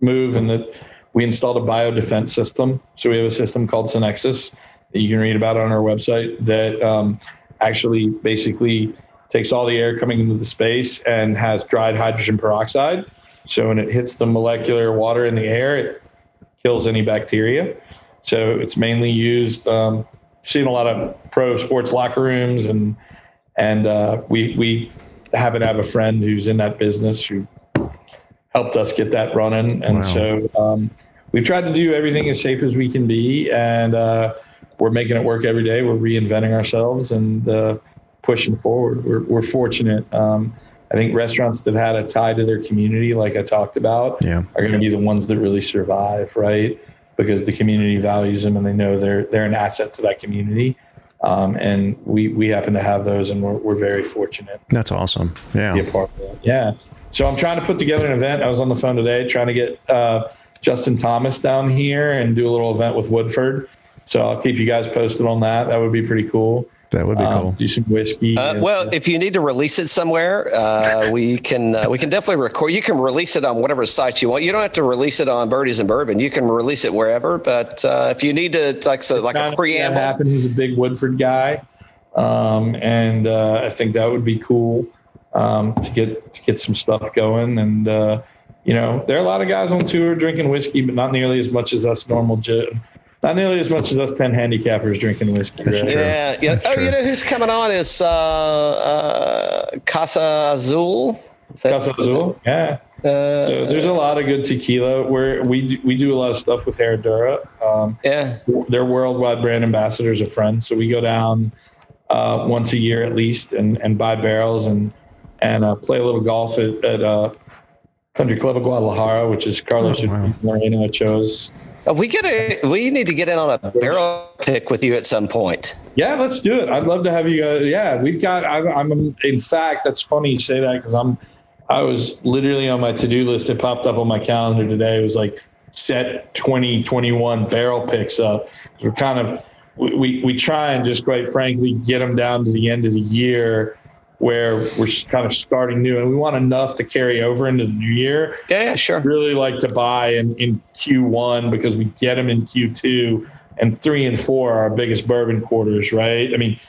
move in that we installed a biodefense system. So we have a system called Synexis that you can read about on our website that um, actually basically takes all the air coming into the space and has dried hydrogen peroxide. So when it hits the molecular water in the air, it kills any bacteria. So it's mainly used. Um, seen a lot of pro sports locker rooms, and and uh, we we happen to have a friend who's in that business who helped us get that running, and Wow. so um, we've tried to do everything as safe as we can be, and uh, we're making it work every day. We're reinventing ourselves and uh, pushing forward. We're we're fortunate. Um, I think restaurants that had a tie to their community, like I talked about, Yeah. are going to be the ones that really survive, right? Because the community values them and they know they're they're an asset to that community. Um, and we we happen to have those, and we're, we're very fortunate That's awesome. Yeah. be a part of that. Yeah. So I'm trying to put together an event. I was on the phone today trying to get uh, Justin Thomas down here and do a little event with Woodford. So I'll keep you guys posted on that. That would be pretty cool. That would be Um, cool. Do some whiskey. Uh, and- well, if you need to release it somewhere, uh, we can uh, we can definitely record. You can release it on whatever site you want. You don't have to release it on Birdies and Bourbon. You can release it wherever. But uh, if you need to, like so, like a of that preamble, happened. He's a big Woodford guy, um, and uh, I think that would be cool um, to get to get some stuff going. And uh, you know, there are a lot of guys on tour drinking whiskey, but not nearly as much as us normal, ju- not nearly as much as us ten handicappers drinking whiskey. That's right? true. yeah, yeah. That's Oh, true. you know who's coming on is uh, uh, Casa Azul. Is that- Casa Azul, yeah. Uh, So there's a lot of good tequila. Where we do, we do a lot of stuff with Herradura. Um, yeah. they're worldwide brand ambassadors of Friends. So we go down uh, once a year at least and, and buy barrels and and uh, play a little golf at, at uh, Country Club of Guadalajara, which is Carlos Oh, wow. Moreno Ochoa's. Uh, We get a, we need to get in on a barrel pick with you at some point. Yeah, let's do it. I'd love to have you. Yeah, we've got. I'm, I'm in fact, that's funny you say that because I'm. I was literally on my to do list. It popped up on my calendar today. It was like set 2021 barrel picks up. We're kind of we we try and just quite frankly get them down to the end of the year where we're kind of starting new and we want enough to carry over into the new year Yeah, yeah, sure. really like to buy in, in Q1 because we get them in Q2 and three and four are our biggest bourbon quarters, right? I mean,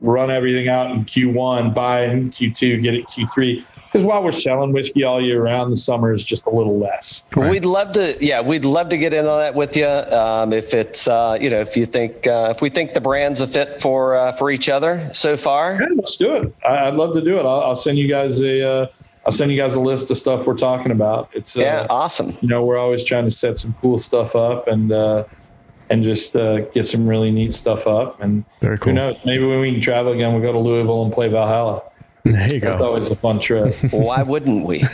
run everything out in Q1, buy in Q2, get it Q3. Because while we're selling whiskey all year round, the summer is just a little less. We'd love to, yeah, we'd love to get in on that with you. Um, if it's, uh, you know, if you think, uh, if we think the brand's a fit for uh, for each other so far. Yeah, let's do it. I, I'd love to do it. I'll, I'll send you guys a, uh, I'll send you guys a list of stuff we're talking about. It's, uh, Yeah, awesome. you know, we're always trying to set some cool stuff up and, uh, and just uh, get some really neat stuff up. And Very cool. who knows? Maybe when we can travel again, we'll go to Louisville and play Valhalla. There you That's go. always a fun trip. Why wouldn't we?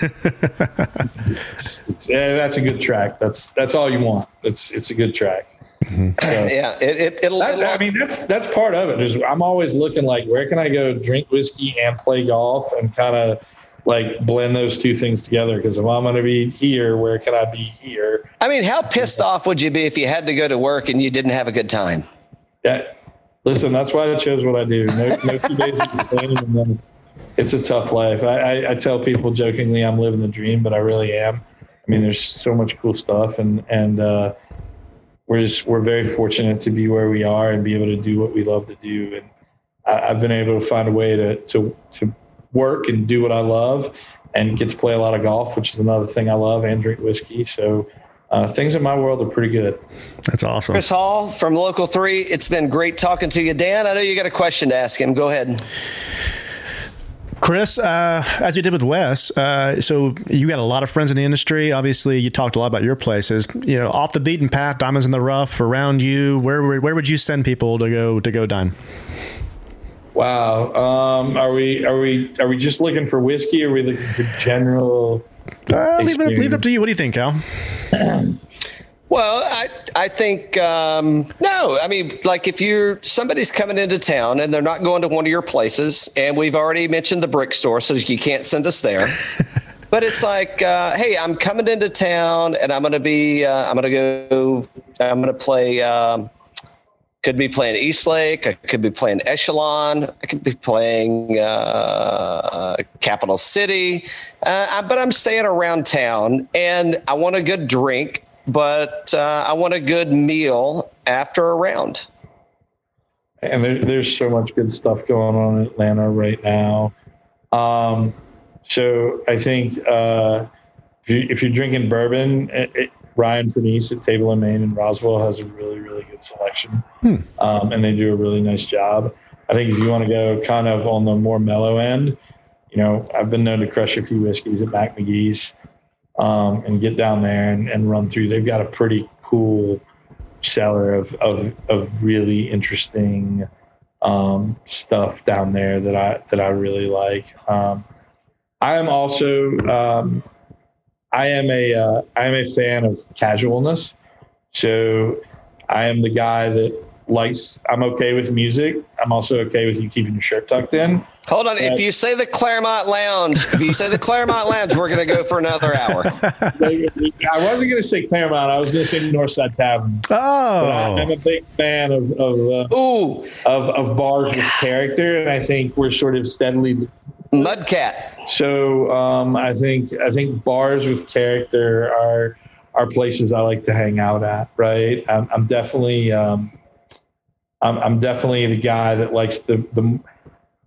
it's, it's, yeah, that's a good track. That's that's all you want. It's it's a good track. So- yeah, it, it, it'll. That, it'll I mean, that's that's part of it. Is I'm always looking like where can I go drink whiskey and play golf and kind of like blend those two things together. Because if I'm going to be here, where can I be here? I mean, how pissed off would you be if you had to go to work and you didn't have a good time? That listen, that's why I chose what I do. No, no two days are the same. And then it's a tough life. I, I, I tell people jokingly I'm living the dream, but I really am. I mean, there's so much cool stuff, and and uh, we're just we're very fortunate to be where we are and be able to do what we love to do. And I, I've been able to find a way to to to work and do what I love, and get to play a lot of golf, which is another thing I love, and drink whiskey. So. Uh, things in my world are pretty good. That's awesome. Chris Hall from Local 3, it's been great talking to you. Dan, I know you got a question to ask him. Go ahead. Chris, uh, as you did with Wes, uh, so you got a lot of friends in the industry. Obviously, you talked a lot about your places. You know, off the beaten path, diamonds in the rough around you. Where where, where would you send people to go to go dine? Wow. Um, are we are we are we just looking for whiskey? Or are we looking for general? Uh, leave, it, leave it up to you. What do you think, Cal? Well, I I think um, no. I mean, like if you're somebody's coming into town and they're not going to one of your places, and we've already mentioned the brick store, so you can't send us there. but it's like, uh, hey, I'm coming into town, and I'm gonna be, uh, I'm gonna go, I'm gonna play. Um, could be playing East Lake. I could be playing Echelon. I could be playing uh, Capital City. Uh, but I'm staying around town, and I want a good drink, but uh, I want a good meal after a round. And there, there's so much good stuff going on in Atlanta right now. Um, so I think uh, if, you, if you're drinking bourbon, it, it, Ryan Pernice at Table and Main in Roswell has a really really good selection, um, and they do a really nice job. I think if you want to go kind of on the more mellow end, you know, I've been known to crush a few whiskeys at Mac McGee's um, and get down there and, and run through. They've got a pretty cool cellar of of, of really interesting um, stuff down there that I that I really like. Um, I am also um, I am a uh, I am a fan of casualness. So I am the guy that likes. I'm okay with music. I'm also okay with you keeping your shirt tucked in. Hold on. If you say the Clermont Lounge, if you say the Clermont Lounge, we're going to go for another hour. I wasn't going to say Clermont. I was going to say Northside Tavern. But I- I'm Oh, a big fan of of, uh, Ooh, of of bars with character, and I think we're sort of steadily Mudcat. So um, I think I think bars with character are are places I like to hang out at. Right. I'm, I'm definitely um, I'm, I'm definitely the guy that likes the the.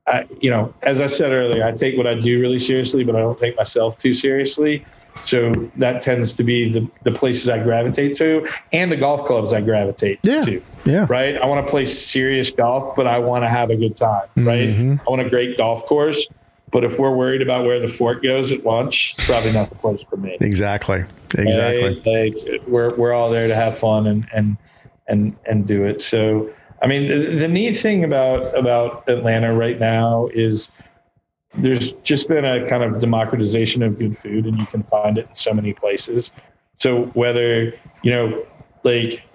I, you know, as I said earlier, I take what I do really seriously, but I don't take myself too seriously. So that tends to be the, the places I gravitate to and the golf clubs I gravitate Yeah. to yeah. right? I want to play serious golf, but I want to have a good time, right? Mm-hmm. I want a great golf course, but if we're worried about where the fork goes at lunch, it's probably not the place for me. Exactly. Exactly. Right? Like we're we're all there to have fun and and and and do it. So I mean, the, the neat thing about about Atlanta right now is there's just been a kind of democratization of good food, and you can find it in so many places. So whether you know, like,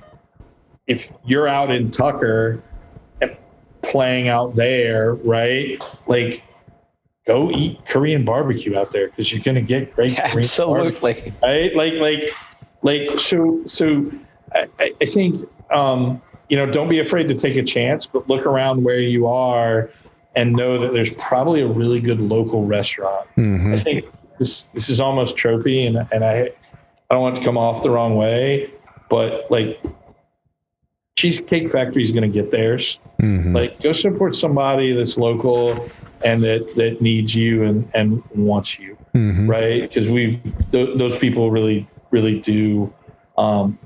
if you're out in Tucker playing out there, right? Like, go eat Korean barbecue out there because you're gonna get great Korean barbecue Absolutely. right? Like, like, like. So, so I I think um, you know, don't be afraid to take a chance, but look around where you are and know that there's probably a really good local restaurant. Mhm. I think this this is almost tropey, and and I I don't want it to come off the wrong way, but like. Cheesecake Factory is going to get theirs. Mhm. Like, go support somebody that's local and that that needs you and and wants you Mhm. right? Because we th- those people really really do. Um,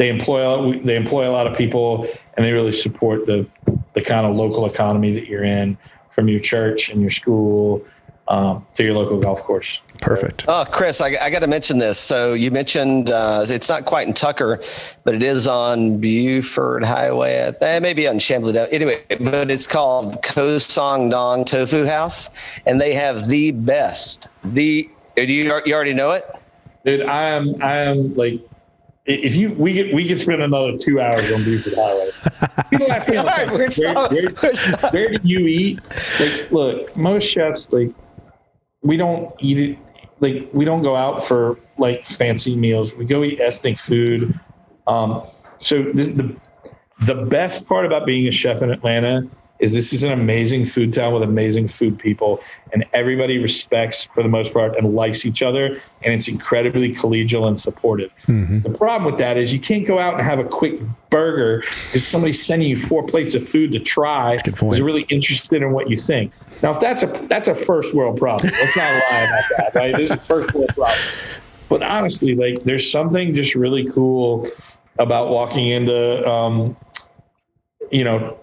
they employ a lot, they employ a lot of people, and they really support the the kind of local economy that you're in from your church and your school. um, to your local golf course. Perfect. Oh, Chris, I, I got to mention this. So you mentioned uh, it's not quite in Tucker, but it is on Buford Highway. That may be on Chamblee. Dome. Anyway, but it's called Ko Song Dong Tofu House, and they have the best. The do you you already know it? Dude, I am I am like if you we could we could spend another two hours on Buford Highway. People ask me all right, where, stop- where- where do you eat? Like, look, most chefs like we don't eat it like we don't go out for like fancy meals. We go eat ethnic food. Um, so this the the best part about being a chef in Atlanta is this is an amazing food town with amazing food people and everybody respects for the most part and likes each other and it's incredibly collegial and supportive. The problem with that is you can't go out and have a quick burger because somebody's sending you four plates of food to try point. really interested in what you think. Now if that's a that's a first world problem let's not lie about that right? This is a first world problem. But honestly like there's something just really cool about walking into um, you know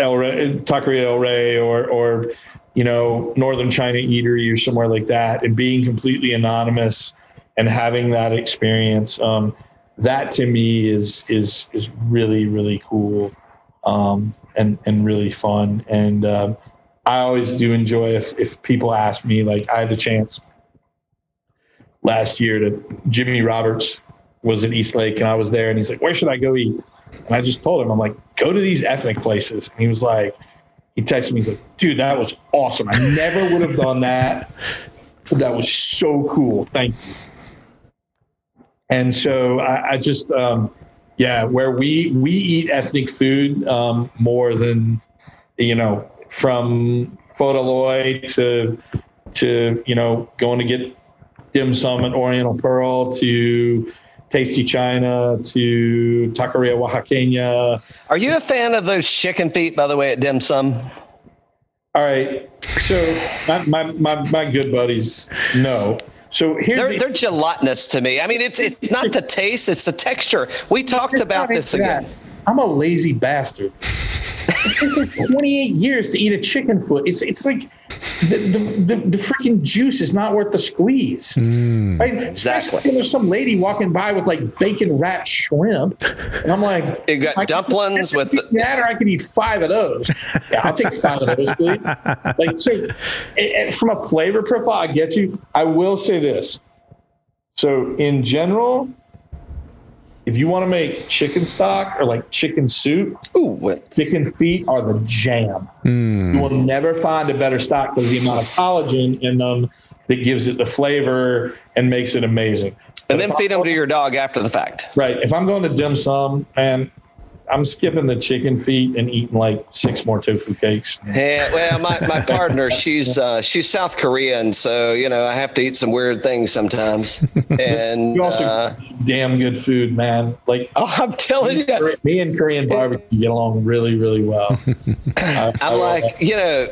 El Rey, Taqueria El Rey or or you know Northern China Eatery or somewhere like that, and being completely anonymous and having that experience. Um, that to me is is is really really cool um, and and really fun. And um, I always do enjoy if if people ask me like I had the chance last year to Jimmy Roberts was in East Lake and I was there and he's like, where should I go eat? And I just told him, I'm like, go to these ethnic places. And he was like, he texted me, he's like, dude, that was awesome. I never would have done that. That was so cool. Thank you. And so I, I just, um, yeah, where we we eat ethnic food um, more than you know from Fotoloy to to you know going to get dim sum at Oriental Pearl to Tasty China to Taqueria Oaxaqueña. Are you a fan of those chicken feet, by the way, at Dim Sum? All right, so my my my, my good buddies, no. So here's They're the, they're gelatinous to me. I mean, it's it's not the taste, it's the texture. We talked about this again. I'm a lazy bastard. It takes like 28 years to eat a chicken foot. It's it's like the the, the, the freaking juice is not worth the squeeze. Mm, right? Exactly. Especially There's some lady walking by with like bacon wrapped shrimp, and I'm like, You got I dumplings with the- that, or I could eat five of those. Yeah, I'll take five of those, please. Like so, and- and from a flavor profile, I get you. I will say this. So in general, if you want to make chicken stock or like chicken soup, Ooh, what? chicken feet are the jam. Hmm. You will never find a better stock because the amount of collagen in them that gives it the flavor and makes it amazing. And But then feed I'm- them to your dog after the fact. Right. If I'm going to dim sum, and I'm skipping the chicken feet and eating like six more tofu cakes. Yeah, well, my, my partner, she's uh, she's South Korean, so you know I have to eat some weird things sometimes. And You also uh, damn good food, man. Like oh, I'm telling you, me and Korean barbecue get along really, really well. I, I'm like, you know,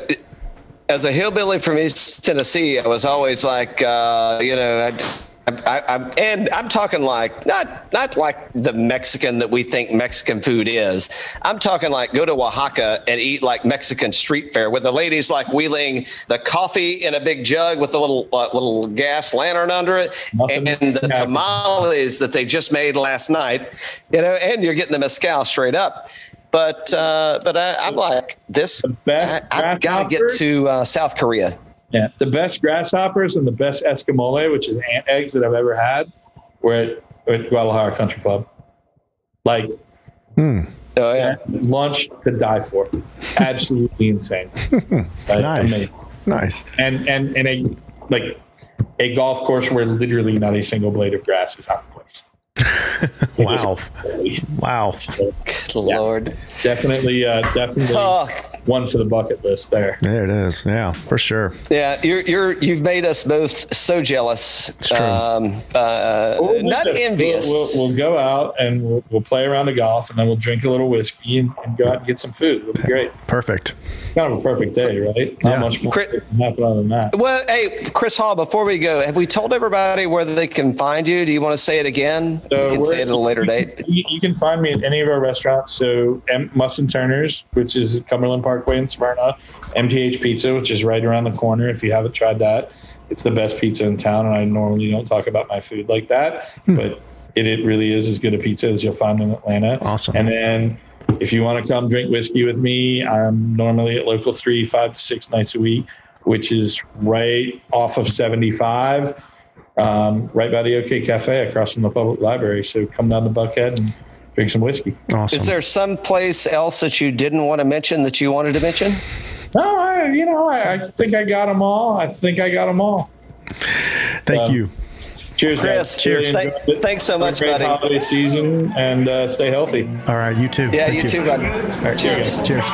as a hillbilly from East Tennessee, I was always like, uh, you know, I, I, I, and I'm talking like not not like the Mexican that we think Mexican food is. I'm talking like go to Oaxaca and eat like Mexican street fare, with the ladies like wheeling the coffee in a big jug with a little uh, little gas lantern under it, Nothing and the happens. tamales that they just made last night. You know, and you're getting the mezcal straight up. But uh, but I, I'm like this. best I, have got to get to uh, South Korea. Yeah, the best grasshoppers and the best escamole, which is ant eggs that I've ever had, were at, at Guadalajara Country Club. Like Oh yeah. lunch to die for, absolutely insane. Right? Nice. Amazing. Nice. And and and a like a golf course where literally not a single blade of grass is out of place. Wow. Wow. So Good lord. definitely, uh, definitely Oh, one for the bucket list there. There it is. Yeah, for sure. yeah, you're you're you've made us both so jealous. It's true. Um, uh, Well, we'll not this. envious. We'll, we'll, we'll go out and we'll, we'll play around the golf, and then we'll drink a little whiskey and, and go out and get some food. It'll be great. Perfect. kind of a perfect day, right? Not Yeah. much more Chris- can happen other than that. Well, hey, Chris Hall, before we go, have we told everybody where they can find you? Do you want to say it again? So you can say it at a later date. You, you can find me at any of our restaurants. So M- Muss and Turner's, which is Cumberland Cumberland Parkway in Smyrna, MTH Pizza, which is right around the corner. If you haven't tried that, it's the best pizza in town. And I normally don't talk about my food like that, but it, it really is as good a pizza as you'll find in Atlanta. Awesome. And then if you want to come drink whiskey with me, I'm normally at Local 3 five to six nights a week, which is right off of 75 um, right by the OK Cafe across from the public library. So come down to Buckhead and drink some whiskey. Awesome. Is there some place else that you didn't want to mention that you wanted to mention? No, I, you know, I, I think I got them all. I think I got them all. Thank um, you. Cheers, Chris, guys. cheers. Really Thank- thanks so much, great buddy. Holiday season and uh, stay healthy. All right, you too. Yeah, Thank you too, bud. All right, Cheers. Cheers.